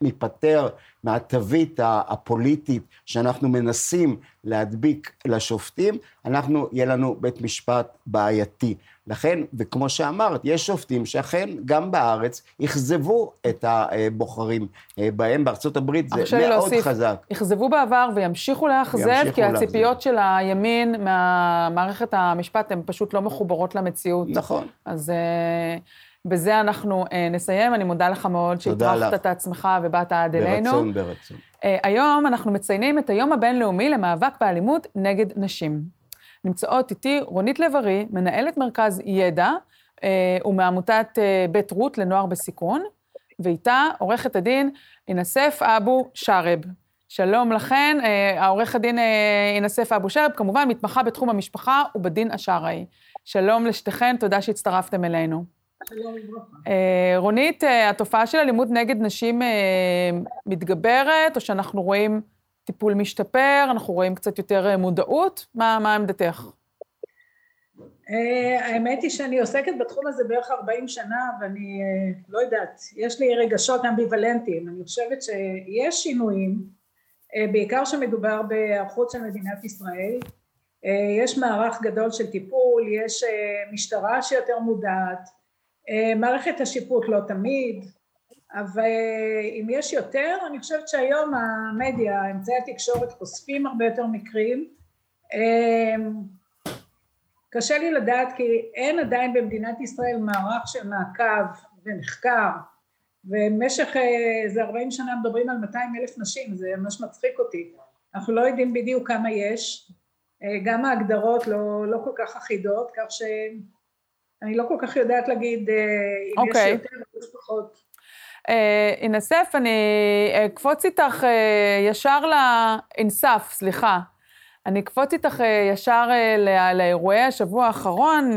ניפטר מהתווית הפוליטית שאנחנו מנסים להדביק לשופטים, אנחנו, יהיה לנו בית משפט בעייתי. לכן, וכמו שאמרת, יש שופטים שאכן גם בארץ אכזבו את הבוחרים אה, בהם. בארצות הברית זה מאוד להוסיף, חזק. אכזבו בעבר וימשיכו לאכזב, כי הציפיות של הימין מהמערכת המשפט הן פשוט לא מחוברות למציאות. נכון. אז... אה, בזה אנחנו אה, נסיים. אני מודה לך מאוד שהטרחת את עצמך ובאת עד אלינו. ברצון, ברצון. אה, היום אנחנו מציינים את היום הבינלאומי למאבק באלימות נגד נשים. נמצאות איתי רונית לב-ארי, מנהלת מרכז ידע, אה, ומעמותת אה, בית רות לנוער בסיכון, ואיתה עורכת הדין אינאסף אבו שרב. שלום לכן, אה, העורך הדין אה, אינאסף אבו שרב, כמובן מתמחה בתחום המשפחה ובדין השרעי. שלום לשתיכן, תודה שהצטרפתם אלינו. אה, רונית, אה, התופעה של אלימות נגד נשים אה, מתגברת, או שאנחנו רואים טיפול משתפר, אנחנו רואים קצת יותר מודעות? מה, מה עמדתך? האמת היא שאני עוסקת בתחום הזה בערך 40 שנה, ואני לא יודעת, יש לי רגשות אמביוולנטיים. אני חושבת שיש שינויים, בעיקר שמדובר בהיערכות של מדינת ישראל. יש מערך גדול של טיפול, יש משטרה שיותר מודעת, מערכת השיפוט לא תמיד, אבל אם יש יותר, אני חושבת שהיום המדיה, אמצעי התקשורת חושפים הרבה יותר מקרים. אה, קשה לי לדעת כי אין עדיין במדינת ישראל מערך של מעקב ומחקר ובמשך איזה אה, 40 שנה מדברים על 200 אלף נשים, זה ממש מצחיק אותי. אנחנו לא יודעים בדיוק כמה יש, גם ההגדרות לא, לא כל כך אחידות, כך ש... אני לא כל כך יודעת להגיד אה, אם okay. יש אוקיי. יותר או יש פחות. אינסף, אה, אני אקפוץ איתך אה, ישר ל... אינסף, סליחה. אני אקפוץ איתך ישר לאירועי השבוע האחרון.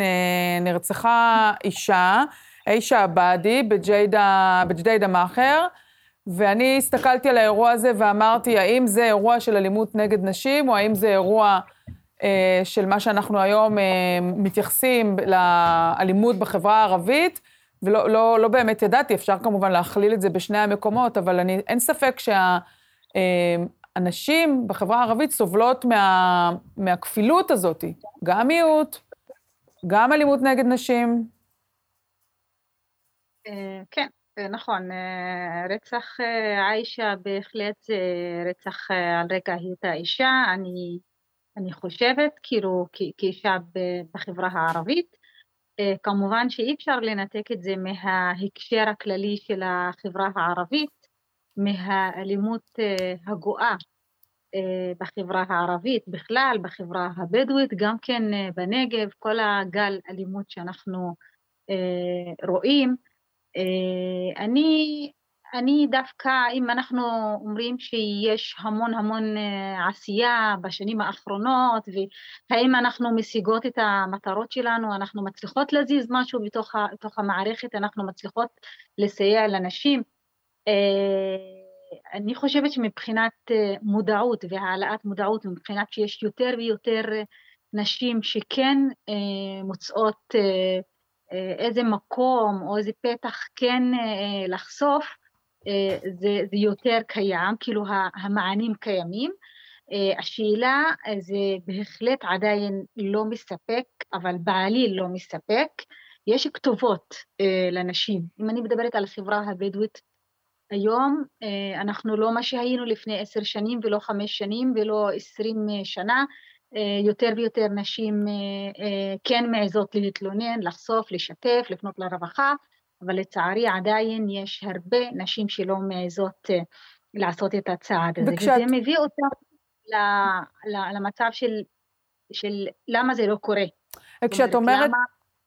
נרצחה אישה, אישה עבאדי, בג'דיידה מאכר, ואני הסתכלתי על האירוע הזה ואמרתי, האם זה אירוע של אלימות נגד נשים, או האם זה אירוע של מה שאנחנו היום אה, מתייחסים לאלימות בחברה הערבית, ולא לא, לא באמת ידעתי, אפשר כמובן להכליל את זה בשני המקומות, אבל אני, אין ספק שהנשים אה, בחברה הערבית סובלות מה, מהכפילות הזאת, גם מיעוט, גם אלימות נגד נשים. כן, נכון, רצח עיישה בהחלט זה רצח על רקע היותה אישה, אני אני חושבת, כאילו, כאישה בחברה הערבית. אה, כמובן שאי אפשר לנתק את זה מההקשר הכללי של החברה הערבית, מהאלימות אה, הגואה אה, בחברה הערבית בכלל, בחברה הבדואית, גם כן בנגב, כל הגל אלימות שאנחנו רואים. אני אני דווקא, אם אנחנו אומרים שיש המון המון אה, עשייה בשנים האחרונות, והאם אנחנו משיגות את המטרות שלנו, אנחנו מצליחות להזיז משהו בתוך, המערכת, אנחנו מצליחות לסייע לנשים. אה, אני חושבת שמבחינת אה, מודעות והעלאת מודעות, מבחינת שיש יותר ויותר נשים שכן מוצאות איזה מקום או איזה פתח כן לחשוף, זה, זה יותר קיים, כאילו המענים קיימים. אה, השאלה אה, זה בהחלט עדיין לא מספק, אבל בעליל לא מספק. יש כתובות לנשים. אם אני מדברת על החברה הבדואית היום, אנחנו לא מה שהיינו לפני עשר שנים ולא חמש שנים ולא עשרים שנה, יותר ויותר נשים כן מעזות להתלונן, לחשוף, לשתף, לפנות לרווחה, אבל לצערי עדיין יש הרבה נשים שלא מעזות לעשות את הצעד הזה, וכשאת... וזה מביא אותם למצב של, של למה זה לא קורה. כשאת אומרת... למה...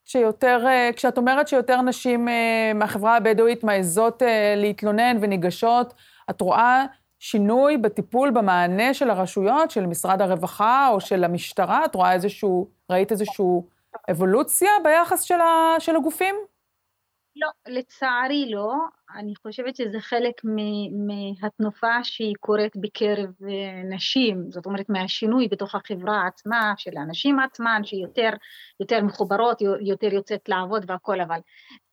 שיותר, כשאת אומרת שיותר נשים מהחברה הבדואית מעזות להתלונן וניגשות, את רואה שינוי בטיפול, במענה של הרשויות, של משרד הרווחה או של המשטרה? את רואה איזשהו, ראית איזושהי אבולוציה ביחס של, ה, של הגופים? לא, לצערי לא. אני חושבת שזה חלק מהתנופה שהיא קורית בקרב אה, נשים, זאת אומרת מהשינוי בתוך החברה עצמה, של הנשים עצמן, שיותר יותר מחוברות, יותר יוצאת לעבוד והכל, אבל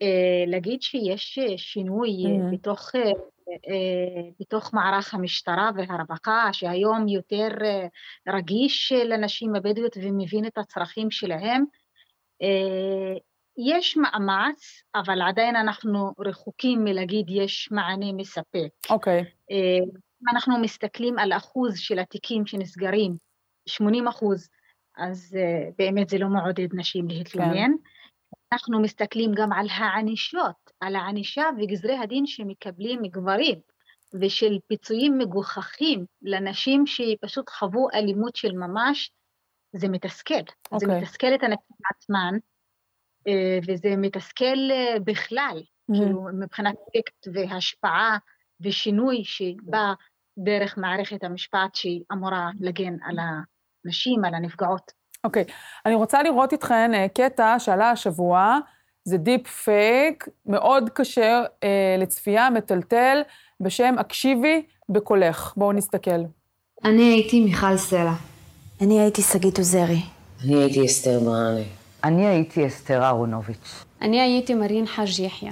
אה, להגיד שיש שינוי mm-hmm. בתוך אה, בתוך מערך המשטרה והרווחה, שהיום יותר רגיש לנשים הבדואיות ומבין את הצרכים שלהם. יש מאמץ, אבל עדיין אנחנו רחוקים מלהגיד יש מענה מספק. אוקיי. Okay. אם אנחנו מסתכלים על אחוז של התיקים שנסגרים, 80 אחוז, אז באמת זה לא מעודד נשים להתלונן. כן. אנחנו מסתכלים גם על הענישות, על הענישה וגזרי הדין שמקבלים גברים, ושל פיצויים מגוחכים לנשים שפשוט חוו אלימות של ממש, זה מתסכל. Okay. זה אוקיי. מתסכל את הנשים עצמן, אה, וזה מתסכל אה, בכלל, mm-hmm. כאילו מבחינת אפקט והשפעה ושינוי שבא דרך מערכת המשפט שהיא אמורה להגן על הנשים, על הנפגעות. אוקיי, אוקיי. אני רוצה לראות איתכן אה, קטע שעלה השבוע, זה deep fake, מאוד קשה אה, לצפייה, מטלטל, בשם הקשיבי בקולך. בואו נסתכל. אני הייתי מיכל סלע. אני הייתי שגית עוזרי. אני הייתי אסתר ברני. אני הייתי אסתר אהרונוביץ'. אני הייתי מרין חאג' יחיא.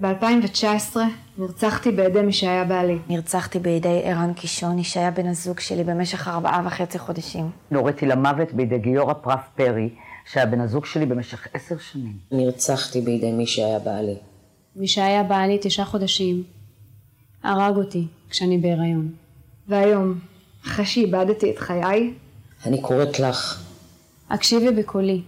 ב-2019 נרצחתי בידי מי שהיה בעלי. נרצחתי בידי ערן קישוני, שהיה בן הזוג שלי במשך ארבעה וחצי חודשים. נוריתי למוות בידי גיורא פרף פרי, שהיה בן הזוג שלי במשך עשר שנים. נרצחתי בידי מי שהיה בעלי. מי שהיה בעלי תשעה חודשים, הרג אותי כשאני בהיריון. והיום, אחרי שאיבדתי את חיי, אני קוראת לך. הקשיבי בקולי.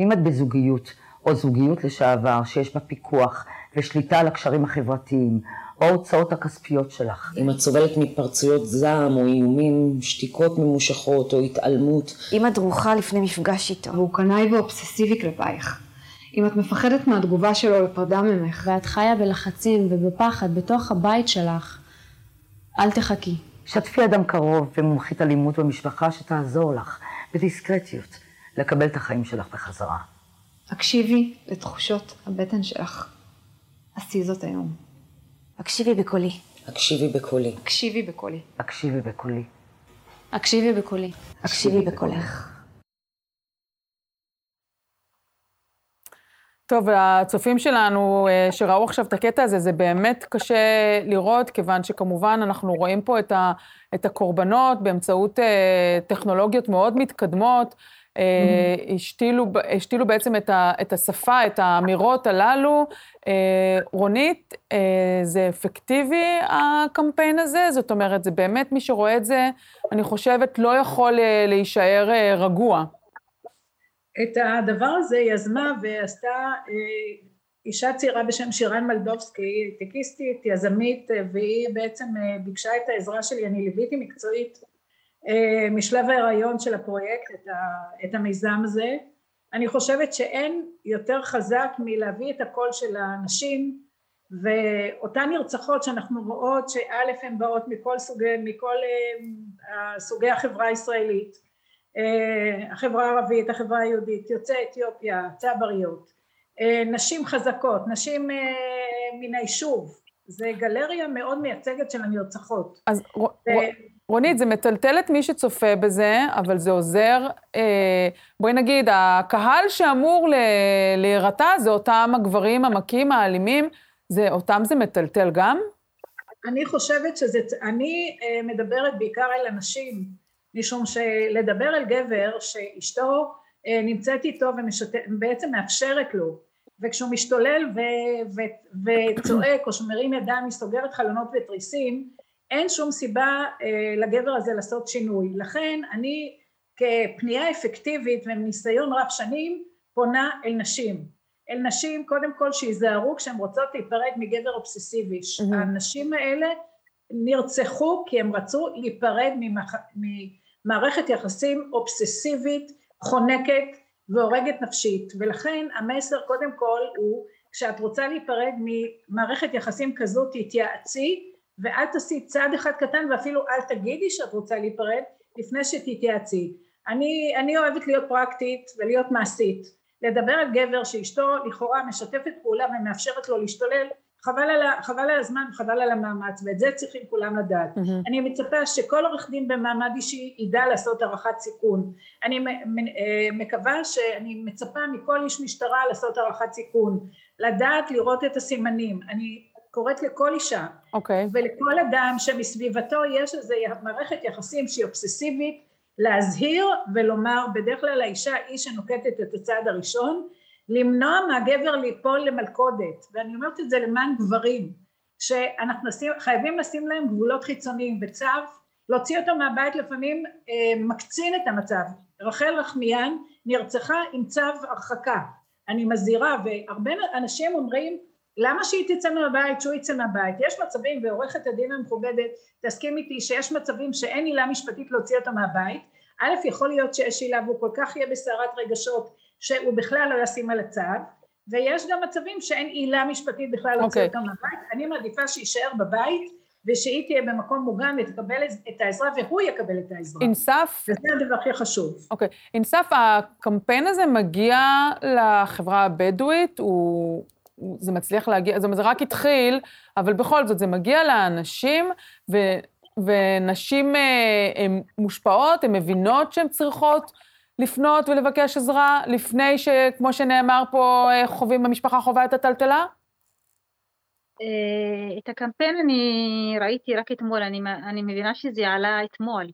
אם את בזוגיות, או זוגיות לשעבר, שיש בה פיקוח ושליטה על הקשרים החברתיים, או ההוצאות הכספיות שלך. אם את סובלת מפרצויות זעם או איומים, שתיקות ממושכות או התעלמות. אם את דרוכה לפני מפגש איתו. והוא קנאי ואובססיבי כלפייך. אם את מפחדת מהתגובה שלו לפרדה ממך. ואת חיה בלחצים ובפחד בתוך הבית שלך, אל תחכי. שתפי אדם קרוב ומומחית אלימות במשפחה שתעזור לך, בדיסקרטיות, לקבל את החיים שלך בחזרה. הקשיבי לתחושות הבטן שלך. עשי זאת היום. הקשיבי בקולי. הקשיבי בקולי. הקשיבי בקולי. הקשיבי בקולי. הקשיבי בקולי. הקשיבי בקולך. טוב, הצופים שלנו אה, שראו עכשיו את הקטע הזה, זה באמת קשה לראות, כיוון שכמובן אנחנו רואים פה את, ה, את הקורבנות באמצעות אה, טכנולוגיות מאוד מתקדמות. Mm-hmm. השתילו, בעצם את, ה, את השפה, את האמירות הללו. אה, רונית, אה, זה אפקטיבי הקמפיין הזה? זאת אומרת, זה באמת, מי שרואה את זה, אני חושבת, לא יכול להישאר רגוע. את הדבר הזה יזמה ועשתה אישה צעירה בשם שירן מלדובסקי, טקיסטית, יזמית, והיא בעצם ביקשה את העזרה שלי, אני ליוויתי מקצועית אה, משלב ההיריון של הפרויקט את, ה, את המיזם הזה. אני חושבת שאין יותר חזק מלהביא את הקול של הנשים ואותן נרצחות שאנחנו רואות שא' הן באות מכל סוגי, מכל אה, סוגי החברה הישראלית, אה, החברה הערבית, החברה היהודית, יוצאי אתיופיה, צבריות, נשים חזקות, נשים מן היישוב, זה גלריה מאוד מייצגת של הנרצחות. אז ו... רונית, זה מטלטל את מי שצופה בזה, אבל זה עוזר, אה, בואי נגיד, הקהל שאמור להירתע זה אותם הגברים המכים, האלימים, זה, אותם זה מטלטל גם? אני חושבת שזה, אני אה, מדברת בעיקר על אנשים, משום שלדבר על גבר שאשתו אה, נמצאת איתו ובעצם מאפשרת לו, וכשהוא משתולל ו- ו- וצועק או שמרים ידיים, מסתוגרת חלונות ותריסים, אין שום סיבה אה, לגבר הזה לעשות שינוי. לכן אני כפנייה אפקטיבית ומניסיון רב שנים פונה אל נשים. אל נשים קודם כל שיזהרו כשהן רוצות להיפרד מגבר אובססיבי. Mm-hmm. הנשים האלה נרצחו כי הם רצו להיפרד ממח... ממערכת יחסים אובססיבית, חונקת והורגת נפשית, ולכן המסר קודם כל הוא כשאת רוצה להיפרד ממערכת יחסים כזו תתייעצי ואל תעשי צעד אחד קטן ואפילו אל תגידי שאת רוצה להיפרד לפני שתתייעצי. אני, אני אוהבת להיות פרקטית ולהיות מעשית. לדבר על גבר שאשתו לכאורה משתפת פעולה ומאפשרת לו להשתולל חבל על, חבל על הזמן וחבל על המאמץ ואת זה צריכים כולם לדעת. Mm-hmm. אני מצפה שכל עורך דין במעמד אישי ידע לעשות הערכת סיכון. אני אה, מקווה שאני מצפה מכל איש משטרה לעשות הערכת סיכון. לדעת לראות את הסימנים. אני קוראת לכל אישה okay. אוקיי. ולכל אדם שמסביבתו יש איזו מערכת יחסים שהיא אובססיבית להזהיר ולומר בדרך כלל האישה היא שנוקטת את הצעד הראשון למנוע מהגבר ליפול למלכודת ואני אומרת את זה למען גברים שאנחנו נשים, חייבים לשים להם גבולות חיצוניים וצו להוציא אותו מהבית לפעמים אה, מקצין את המצב רחל רחמיאן נרצחה עם צו הרחקה אני מזהירה והרבה אנשים אומרים למה שהיא תצא מהבית שהוא יצא מהבית יש מצבים ועורכת הדין המכובדת תסכים איתי שיש מצבים שאין עילה משפטית להוציא אותו מהבית א' יכול להיות שיש עילה והוא כל כך יהיה בסערת רגשות שהוא בכלל לא ישים על הצו ויש גם מצבים שאין עילה משפטית בכלל להוציא okay. אוקיי. אותו מהבית אני מעדיפה שיישאר בבית ושהיא תהיה במקום מוגן ותקבל את העזרה והוא יקבל את העזרה. אינסף? וזה הדבר הכי חשוב. אוקיי. Okay. אינסף, הקמפיין הזה מגיע לחברה הבדואית, הוא... זה מצליח להגיע, זה, זה רק התחיל, אבל בכל זאת, זה מגיע לאנשים, ו, ונשים אה, הן מושפעות, הן מבינות שהן צריכות לפנות ולבקש עזרה, לפני שכמו שנאמר פה, אה, חווים, המשפחה חווה את הטלטלה? אה, את הקמפיין אני ראיתי רק אתמול, אני, אני מבינה שזה עלה אתמול.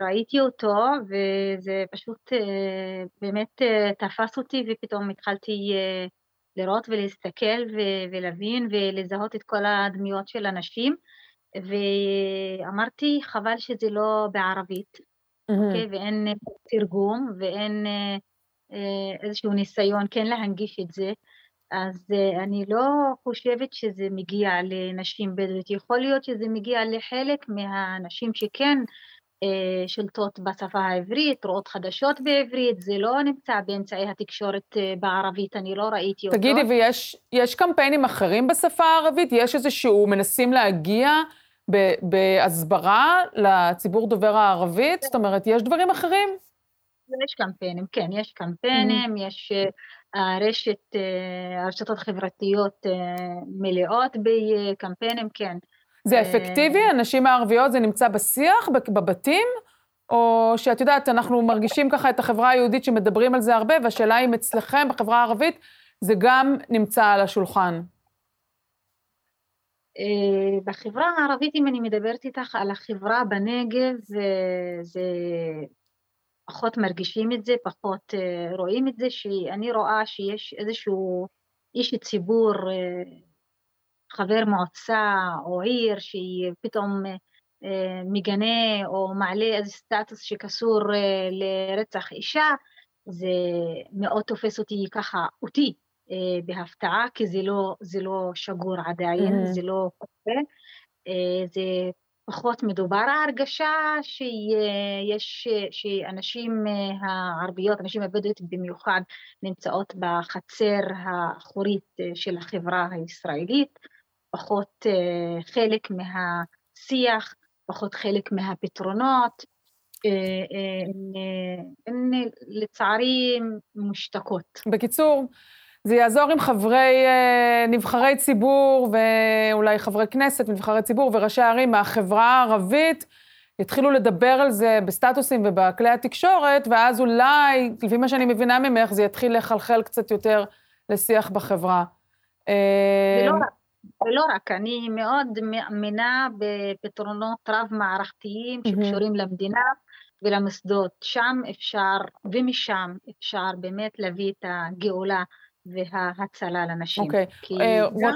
ראיתי אותו וזה פשוט באמת תפס אותי ופתאום התחלתי לראות ולהסתכל ולהבין ולזהות את כל הדמויות של הנשים. ואמרתי חבל שזה לא בערבית, אוקיי? ואין תרגום ואין איזשהו ניסיון כן להנגיש את זה. אז אני לא חושבת שזה מגיע לנשים בדואיות, יכול להיות שזה מגיע לחלק מהנשים שכן שולטות בשפה העברית, רואות חדשות בעברית, זה לא נמצא באמצעי התקשורת בערבית, אני לא ראיתי אותו. תגידי, ויש קמפיינים אחרים בשפה הערבית? יש איזשהו, מנסים להגיע בהסברה לציבור דובר הערבית? זאת אומרת, יש דברים אחרים? יש קמפיינים, כן, יש קמפיינים, mm-hmm. יש הרשת, הרשתות החברתיות מלאות בקמפיינים, כן. זה אפקטיבי? הנשים הערביות זה נמצא בשיח, בבתים? או שאת יודעת, אנחנו מרגישים ככה את החברה היהודית שמדברים על זה הרבה, והשאלה אם אצלכם, בחברה הערבית, זה גם נמצא על השולחן. אה, בחברה הערבית, אם אני מדברת איתך על החברה בנגב, זה פחות מרגישים את זה, פחות אה, רואים את זה, שאני רואה שיש איזשהו איש ציבור אה, חבר מועצה או עיר שהיא פתאום אה, מגנה או מעלה איזה סטטוס שקשור אה, לרצח אישה, זה מאוד תופס אותי ככה, אותי, אה, בהפתעה, כי זה לא, זה לא שגור עדיין, mm-hmm. זה לא קורה. זה פחות מדובר ההרגשה שיש, שאנשים הערביות, הנשים הבדואיות במיוחד, נמצאות בחצר האחורית של החברה הישראלית. פחות אה, חלק מהשיח, פחות חלק מהפתרונות, אה, אה, הן לצערי מושתקות. בקיצור, זה יעזור עם חברי, נבחרי ציבור ואולי חברי כנסת, נבחרי ציבור וראשי ערים מהחברה הערבית, יתחילו לדבר על זה בסטטוסים ובכלי התקשורת, ואז אולי, לפי מה שאני מבינה ממך, זה יתחיל לחלחל קצת יותר לשיח בחברה. זה לא רק. ולא רק, אני מאוד מאמינה בפתרונות רב-מערכתיים שקשורים למדינה ולמוסדות. שם אפשר, ומשם אפשר באמת להביא את הגאולה וההצלה לנשים. אוקיי. Okay. כי... Uh, גם,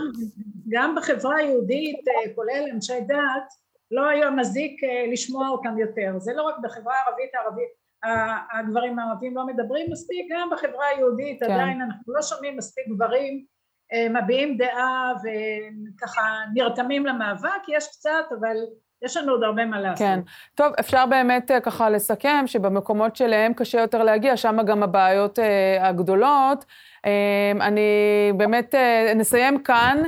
גם בחברה היהודית, אה, כולל אנשי דת, לא היה מזיק uh, לשמוע אותם יותר. זה לא רק בחברה הערבית הערבית, הגברים הערבים לא מדברים מספיק, גם בחברה היהודית כן. עדיין אנחנו לא שומעים מספיק גברים מביעים דעה וככה נרתמים למאבק, יש קצת, אבל יש לנו עוד הרבה מה לעשות. כן. טוב, אפשר באמת אה, ככה לסכם שבמקומות שלהם קשה יותר להגיע, שם גם הבעיות אה, הגדולות. אה, אני באמת נסיים כאן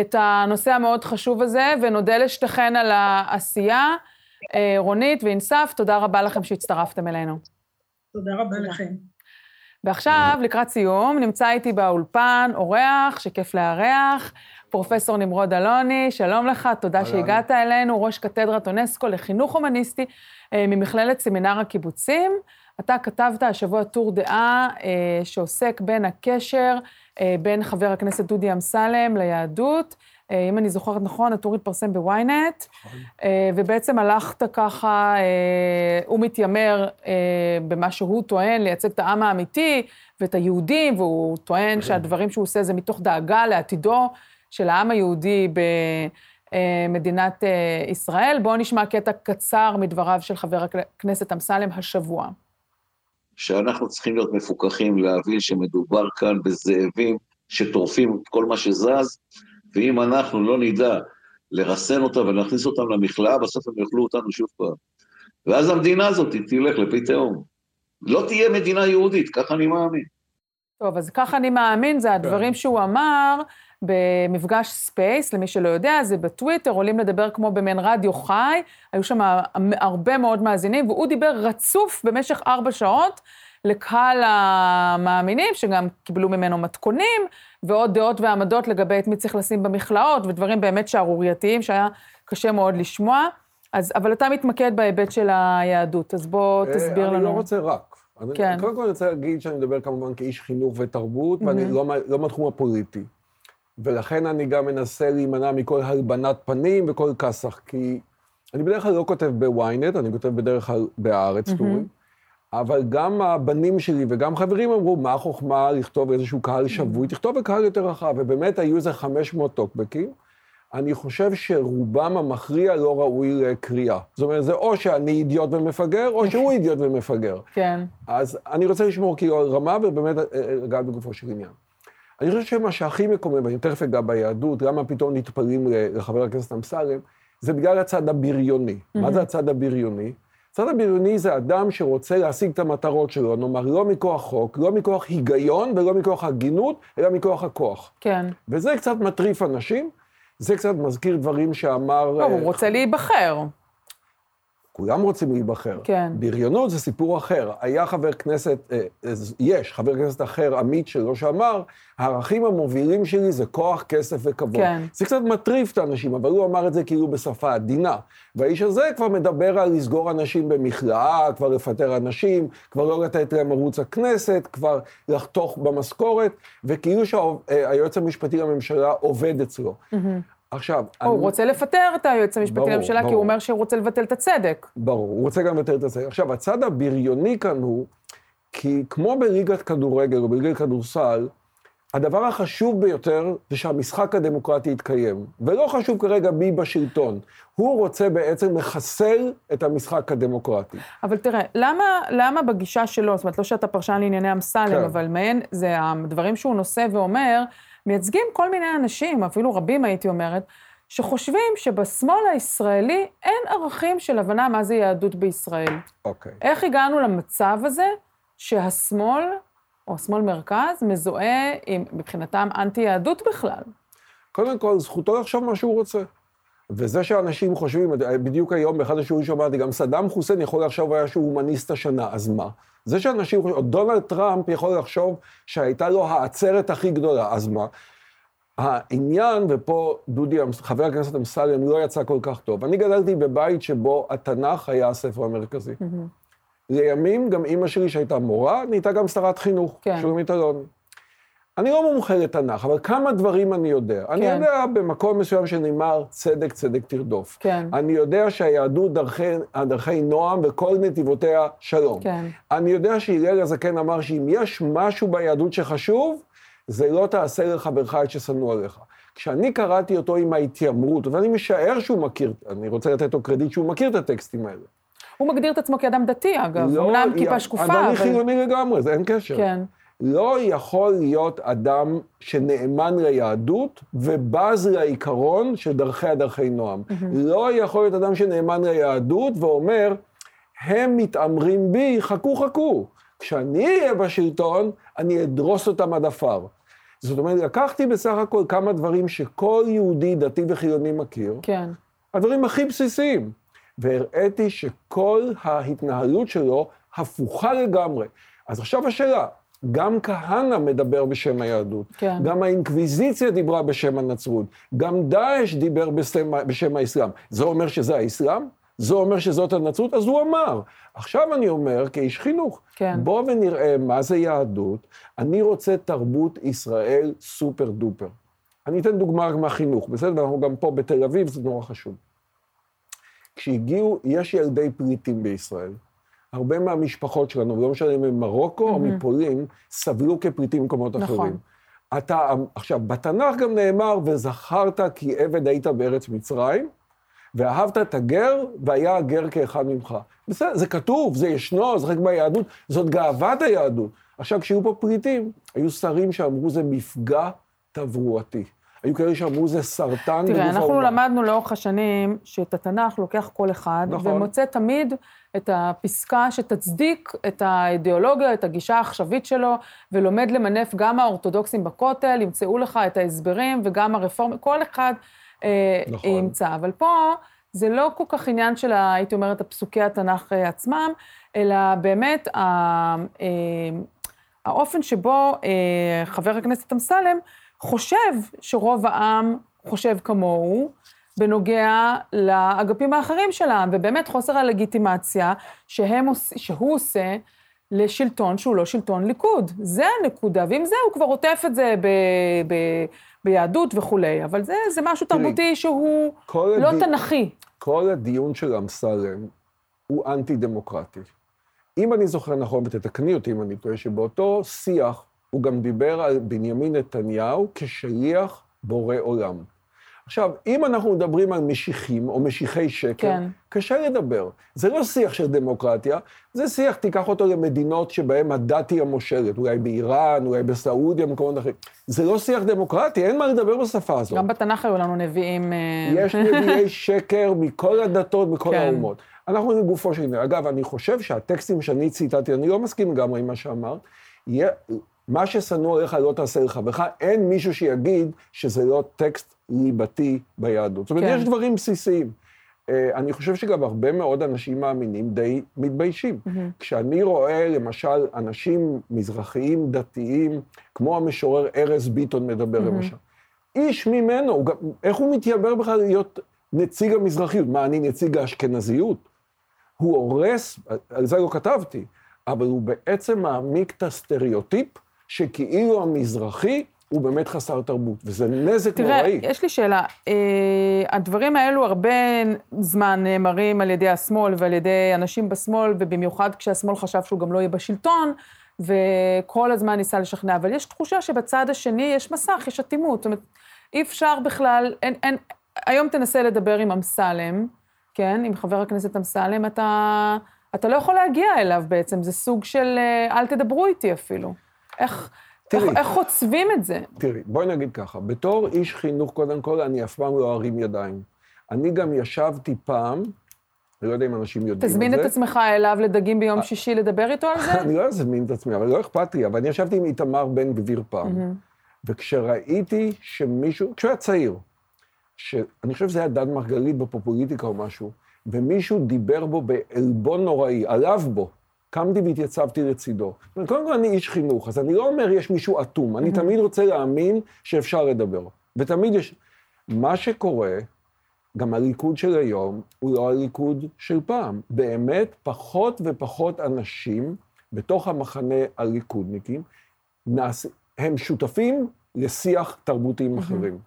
את הנושא המאוד חשוב הזה, ונודה לשתיכן על העשייה. רונית ואינסף, תודה רבה לכם שהצטרפתם אלינו. תודה רבה לכם. ועכשיו, לקראת סיום, נמצא איתי באולפן אורח שכיף לארח, פרופסור נמרוד אלוני, שלום לך, תודה שהגעת אלינו, ראש קתדרת אונסקו לחינוך הומניסטי אה, ממכללת סמינר הקיבוצים. אתה כתבת השבוע טור דעה אה, שעוסק בין הקשר אה, בין חבר הכנסת דודי אמסלם ליהדות. אם אני זוכרת נכון, הטור התפרסם בוויינט, נכון. ובעצם הלכת ככה, הוא מתיימר במה שהוא טוען, לייצג את העם האמיתי ואת היהודים, והוא טוען כן. שהדברים שהוא עושה זה מתוך דאגה לעתידו של העם היהודי במדינת אה, ישראל. בואו נשמע קטע קצר מדבריו של חבר הכנסת אמסלם השבוע. שאנחנו צריכים להיות מפוקחים להבין שמדובר כאן בזאבים שטורפים את כל מה שזז, ואם אנחנו לא נדע לרסן אותם ולהכניס אותם למכלאה, בסוף הם יאכלו אותנו שוב פעם. ואז המדינה הזאת תלך לפי תהום. לא תהיה מדינה יהודית, ככה אני מאמין. טוב, אז ככה אני מאמין, זה הדברים כן. שהוא אמר במפגש space, למי שלא יודע, זה בטוויטר, עולים לדבר כמו במעין רדיו חי, היו שם הרבה מאוד מאזינים, והוא דיבר רצוף במשך ארבע שעות לקהל המאמינים, שגם קיבלו ממנו מתכונים, ועוד דעות ועמדות לגבי את מי צריך לשים במכלאות, ודברים באמת שערורייתיים, שהיה קשה מאוד לשמוע. אז, אבל אתה מתמקד בהיבט של היהדות, אז בוא אה, תסביר אני לנו. אני לא רוצה רק. כן. קודם כל אני רוצה להגיד שאני מדבר כמובן כאיש חינוך ותרבות, mm-hmm. ואני לא, לא מהתחום הפוליטי. ולכן אני גם מנסה להימנע מכל הלבנת פנים וכל כסח, כי אני בדרך כלל לא כותב בוויינט, אני כותב בדרך כלל בהארץ mm-hmm. טורים, אבל גם הבנים שלי וגם חברים אמרו, מה החוכמה לכתוב איזשהו קהל שבוי, mm-hmm. תכתוב בקהל יותר רחב, ובאמת היו איזה 500 טוקבקים. אני חושב שרובם המכריע לא ראוי לקריאה. זאת אומרת, זה או שאני אידיוט ומפגר, או שהוא אידיוט ומפגר. כן. אז אני רוצה לשמור כאילו על רמה, ובאמת לגעת בגופו של עניין. אני חושב שמה שהכי מקומם, ואני תכף אגע ביהדות, למה פתאום נטפלים לחבר הכנסת אמסלם, זה בגלל הצד הבריוני. Mm-hmm. מה זה הצד הבריוני? הצד הבריוני זה אדם שרוצה להשיג את המטרות שלו, נאמר, לא מכוח חוק, לא מכוח היגיון ולא מכוח הגינות, אלא מכוח הכוח. כן. וזה קצת מטריף אנשים, זה קצת מזכיר דברים שאמר... לא, הוא רוצה להיבחר. כולם רוצים להיבחר. כן. בריונות זה סיפור אחר. היה חבר כנסת, אה, יש חבר כנסת אחר, עמית שלו, שאמר, הערכים המובילים שלי זה כוח, כסף וכבוד. כן. זה קצת מטריף את האנשים, אבל הוא אמר את זה כאילו בשפה עדינה. והאיש הזה כבר מדבר על לסגור אנשים במכלאה, כבר לפטר אנשים, כבר לא לתת להם ערוץ הכנסת, כבר לחתוך במשכורת, וכאילו שהיועץ המשפטי לממשלה עובד אצלו. Mm-hmm. עכשיו... הוא אני... רוצה לפטר את היועץ המשפטי לממשלה, כי הוא אומר שהוא רוצה לבטל את הצדק. ברור, הוא רוצה גם לבטל את הצדק. עכשיו, הצד הבריוני כאן הוא, כי כמו בליגת כדורגל או בליגת כדורסל, הדבר החשוב ביותר זה שהמשחק הדמוקרטי יתקיים, ולא חשוב כרגע מי בשלטון. הוא רוצה בעצם לחסל את המשחק הדמוקרטי. אבל תראה, למה, למה בגישה שלו, זאת אומרת, לא שאתה פרשן לענייני אמסלם, כן. אבל מעין, זה הדברים שהוא נושא ואומר, מייצגים כל מיני אנשים, אפילו רבים הייתי אומרת, שחושבים שבשמאל הישראלי אין ערכים של הבנה מה זה יהדות בישראל. אוקיי. איך הגענו למצב הזה שהשמאל, או השמאל מרכז, מזוהה עם, מבחינתם, אנטי-יהדות בכלל? קודם כל, זכותו לחשוב מה שהוא רוצה. וזה שאנשים חושבים, בדיוק היום, באחד השיעורים שאמרתי, גם סדאם חוסיין יכול לחשוב היה שהוא הומניסט השנה, אז מה? זה שאנשים חושבים, או דונלד טראמפ יכול לחשוב שהייתה לו העצרת הכי גדולה, אז מה? העניין, ופה דודי, חבר הכנסת אמסלם לא יצא כל כך טוב, אני גדלתי בבית שבו התנ"ך היה הספר המרכזי. Mm-hmm. לימים, גם אימא שלי, שהייתה מורה, נהייתה גם שרת חינוך, כן. שולמית אלוני. אני לא מומחה לתנ"ך, אבל כמה דברים אני יודע. כן. אני יודע במקום מסוים שנאמר, צדק צדק תרדוף. כן. אני יודע שהיהדות דרכי, דרכי נועם וכל נתיבותיה שלום. כן. אני יודע שהלל הזקן אמר שאם יש משהו ביהדות שחשוב, זה לא תעשה לחברך את ששנוא עליך. כשאני קראתי אותו עם ההתיימרות, ואני משער שהוא מכיר, אני רוצה לתת לו קרדיט שהוא מכיר את הטקסטים האלה. הוא מגדיר את עצמו כאדם דתי, אגב, לא, אומנם י- כיפה שקופה, אבל... אני אבל... חילוני לגמרי, זה אין קשר. כן. לא יכול להיות אדם שנאמן ליהדות ובז לעיקרון של דרכיה דרכי נועם. לא יכול להיות אדם שנאמן ליהדות ואומר, הם מתעמרים בי, חכו חכו. כשאני אהיה בשלטון, אני אדרוס אותם עד עפר. זאת אומרת, לקחתי בסך הכל כמה דברים שכל יהודי דתי וחילוני מכיר, כן. הדברים הכי בסיסיים, והראיתי שכל ההתנהלות שלו הפוכה לגמרי. אז עכשיו השאלה, גם כהנא מדבר בשם היהדות, כן. גם האינקוויזיציה דיברה בשם הנצרות, גם דאעש דיבר בשם, בשם האסלאם. זה אומר שזה האסלאם? זה אומר שזאת הנצרות? אז הוא אמר. עכשיו אני אומר, כאיש חינוך, כן. בוא ונראה מה זה יהדות. אני רוצה תרבות ישראל סופר דופר. אני אתן דוגמה רק מהחינוך, בסדר? אנחנו גם פה בתל אביב, זה נורא חשוב. כשהגיעו, יש ילדי פליטים בישראל. הרבה מהמשפחות שלנו, לא משנה אם הם ממרוקו או מהמם. מפולין, סבלו כפליטים במקומות נכון. אחרים. אתה, עכשיו, בתנ"ך גם נאמר, וזכרת כי עבד היית בארץ מצרים, ואהבת את הגר, והיה הגר כאחד ממך. בסדר, זה כתוב, זה ישנו, זה חלק מהיהדות, זאת גאוות היהדות. עכשיו, כשהיו פה פליטים, היו שרים שאמרו זה מפגע תברואתי. היו כאלה שאמרו זה סרטן בגוף תראה, אנחנו האומה. למדנו לאורך השנים שאת התנ"ך לוקח כל אחד, נכון. ומוצא תמיד את הפסקה שתצדיק את האידיאולוגיה, את הגישה העכשווית שלו, ולומד למנף גם האורתודוקסים בכותל, ימצאו לך את ההסברים, וגם הרפורמים, כל אחד אה, נכון. ימצא. אבל פה זה לא כל כך עניין של, הייתי אומרת, הפסוקי התנ"ך אה, עצמם, אלא באמת ה, אה, האופן שבו אה, חבר הכנסת אמסלם חושב שרוב העם חושב כמוהו, בנוגע לאגפים האחרים של העם, ובאמת חוסר הלגיטימציה שהם, שהוא עושה לשלטון שהוא לא שלטון ליכוד. זה הנקודה, ועם זה הוא כבר עוטף את זה ב, ב, ביהדות וכולי, אבל זה, זה משהו תראי, תרבותי שהוא לא הדי- תנכי. כל הדיון של אמסלם הוא אנטי-דמוקרטי. אם אני זוכר נכון, ותתקני אותי אם אני טועה, שבאותו שיח הוא גם דיבר על בנימין נתניהו כשליח בורא עולם. עכשיו, אם אנחנו מדברים על משיחים או משיחי שקר, כן. קשה לדבר. זה לא שיח של דמוקרטיה, זה שיח, תיקח אותו למדינות שבהן הדת היא המושלת, אולי באיראן, אולי בסעודיה, במקומות אחרים. זה לא שיח דמוקרטי, אין מה לדבר בשפה הזאת. גם בתנ"ך היו לנו נביאים... אה, יש נביאי שקר מכל הדתות, מכל כן. האומות. אנחנו לגופו של עניין. אגב, אני חושב שהטקסטים שאני ציטטתי, אני לא מסכים לגמרי עם מה שאמרת, מה ששנוא עליך לא תעשה לחברך, אין מישהו שיגיד שזה לא טקסט ליבתי ביהדות. זאת אומרת, כן. יש דברים בסיסיים. אה, אני חושב שגם הרבה מאוד אנשים מאמינים די מתביישים. מהמם. כשאני רואה, למשל, אנשים מזרחיים דתיים, כמו המשורר ארז ביטון מדבר, מהמם. למשל, איש ממנו, הוא גם, איך הוא מתייבר בכלל להיות נציג המזרחיות? מה, אני נציג האשכנזיות? הוא הורס, על זה לא כתבתי, אבל הוא בעצם מעמיק את הסטריאוטיפ שכאילו המזרחי הוא באמת חסר תרבות, וזה נזק תראה, נוראי. יש לי שאלה. אה, הדברים האלו הרבה זמן נאמרים על ידי השמאל ועל ידי אנשים בשמאל, ובמיוחד כשהשמאל חשב שהוא גם לא יהיה בשלטון, וכל הזמן ניסה לשכנע. אבל יש תחושה שבצד השני יש מסך, יש אטימות. זאת אומרת, אי אפשר בכלל, אין, אין, היום תנסה לדבר עם אמסלם, כן, עם חבר הכנסת אמסלם, אתה, אתה לא יכול להגיע אליו בעצם, זה סוג של אה, אל תדברו איתי אפילו. איך, איך, תראי. איך חוצבים את זה? תראי, בואי נגיד ככה, בתור איש חינוך, קודם כל, אני אף פעם לא ארים ידיים. אני גם ישבתי פעם, אני לא יודע אם אנשים יודעים את זה. תזמין את עצמך אליו לדגים ביום שישי לדבר איתו על זה? אני לא אזמין את עצמי, אבל לא אכפת לי, אבל אני ישבתי עם איתמר בן גביר פעם. וכשראיתי שמישהו, כשהוא היה צעיר, שאני חושב שזה היה דן מרגלית בפופוליטיקה או משהו, ומישהו דיבר בו בעלבון נוראי, עליו בו, קמתי והתייצבתי לצידו. קודם כל אני איש חינוך, אז אני לא אומר יש מישהו אטום, אני תמיד רוצה להאמין שאפשר לדבר. ותמיד יש... מה שקורה, גם הליכוד של היום הוא לא הליכוד של פעם. באמת, פחות ופחות אנשים בתוך המחנה הליכודניקים, נעש... הם שותפים לשיח תרבותיים אחרים.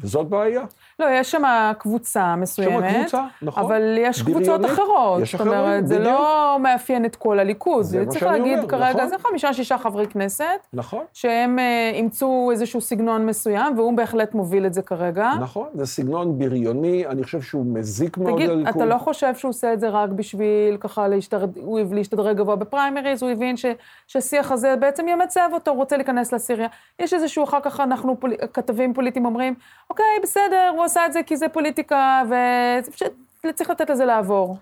וזאת בעיה. לא, יש שם קבוצה מסוימת. שם קבוצה, נכון. אבל יש בריונית. קבוצות אחרות. יש זאת אחרות, אומרת, זה בדיוק. לא מאפיין את כל הליכוד. זה מה צריך שאני להגיד אומר, כרגע, נכון. זה חמישה-שישה חברי כנסת, נכון. שהם אה, אימצו איזשהו סגנון מסוים, והוא בהחלט מוביל את זה כרגע. נכון, זה סגנון בריוני, אני חושב שהוא מזיק מאוד תגיד, לליכוד. אתה לא חושב שהוא עושה את זה רק בשביל ככה להשתרד, הוא להשתדרג גבוה בפריימריז, הוא הבין ש, שהשיח הזה בעצם ימצב אותו, רוצה להיכנס לעשירייה. יש איזשהו, אחר כך אנחנו, פול, כתבים פוליטיים אומרים, אוקיי, בסדר, הוא עשה את זה כי זה פוליטיקה, וצריך לתת לזה לעבור.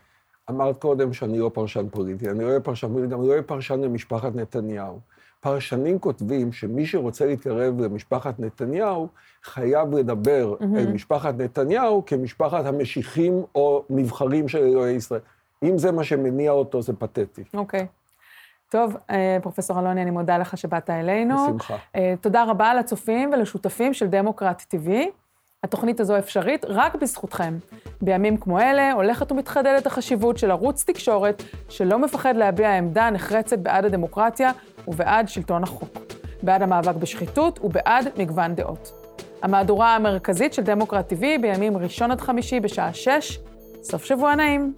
אמרת קודם שאני לא פרשן פוליטי, אני רואה פרשן פוליטי, אני רואה פרשן למשפחת נתניהו. פרשנים כותבים שמי שרוצה להתקרב למשפחת נתניהו, חייב לדבר מהמם. אל משפחת נתניהו כמשפחת המשיחים או נבחרים של אלוהי ישראל. אם זה מה שמניע אותו, זה פתטי. אוקיי. טוב, אה, פרופסור אלוני, אני מודה לך שבאת אלינו. בשמחה. אה, תודה רבה לשותפים ולשותפים של דמוקרט TV. התוכנית הזו אפשרית רק בזכותכם. בימים כמו אלה הולכת ומתחדדת החשיבות של ערוץ תקשורת שלא מפחד להביע עמדה נחרצת בעד הדמוקרטיה ובעד שלטון החוק, בעד המאבק בשחיתות ובעד מגוון דעות. המהדורה המרכזית של דמוקרט TV בימים ראשון עד חמישי בשעה שש. סוף שבוע נעים.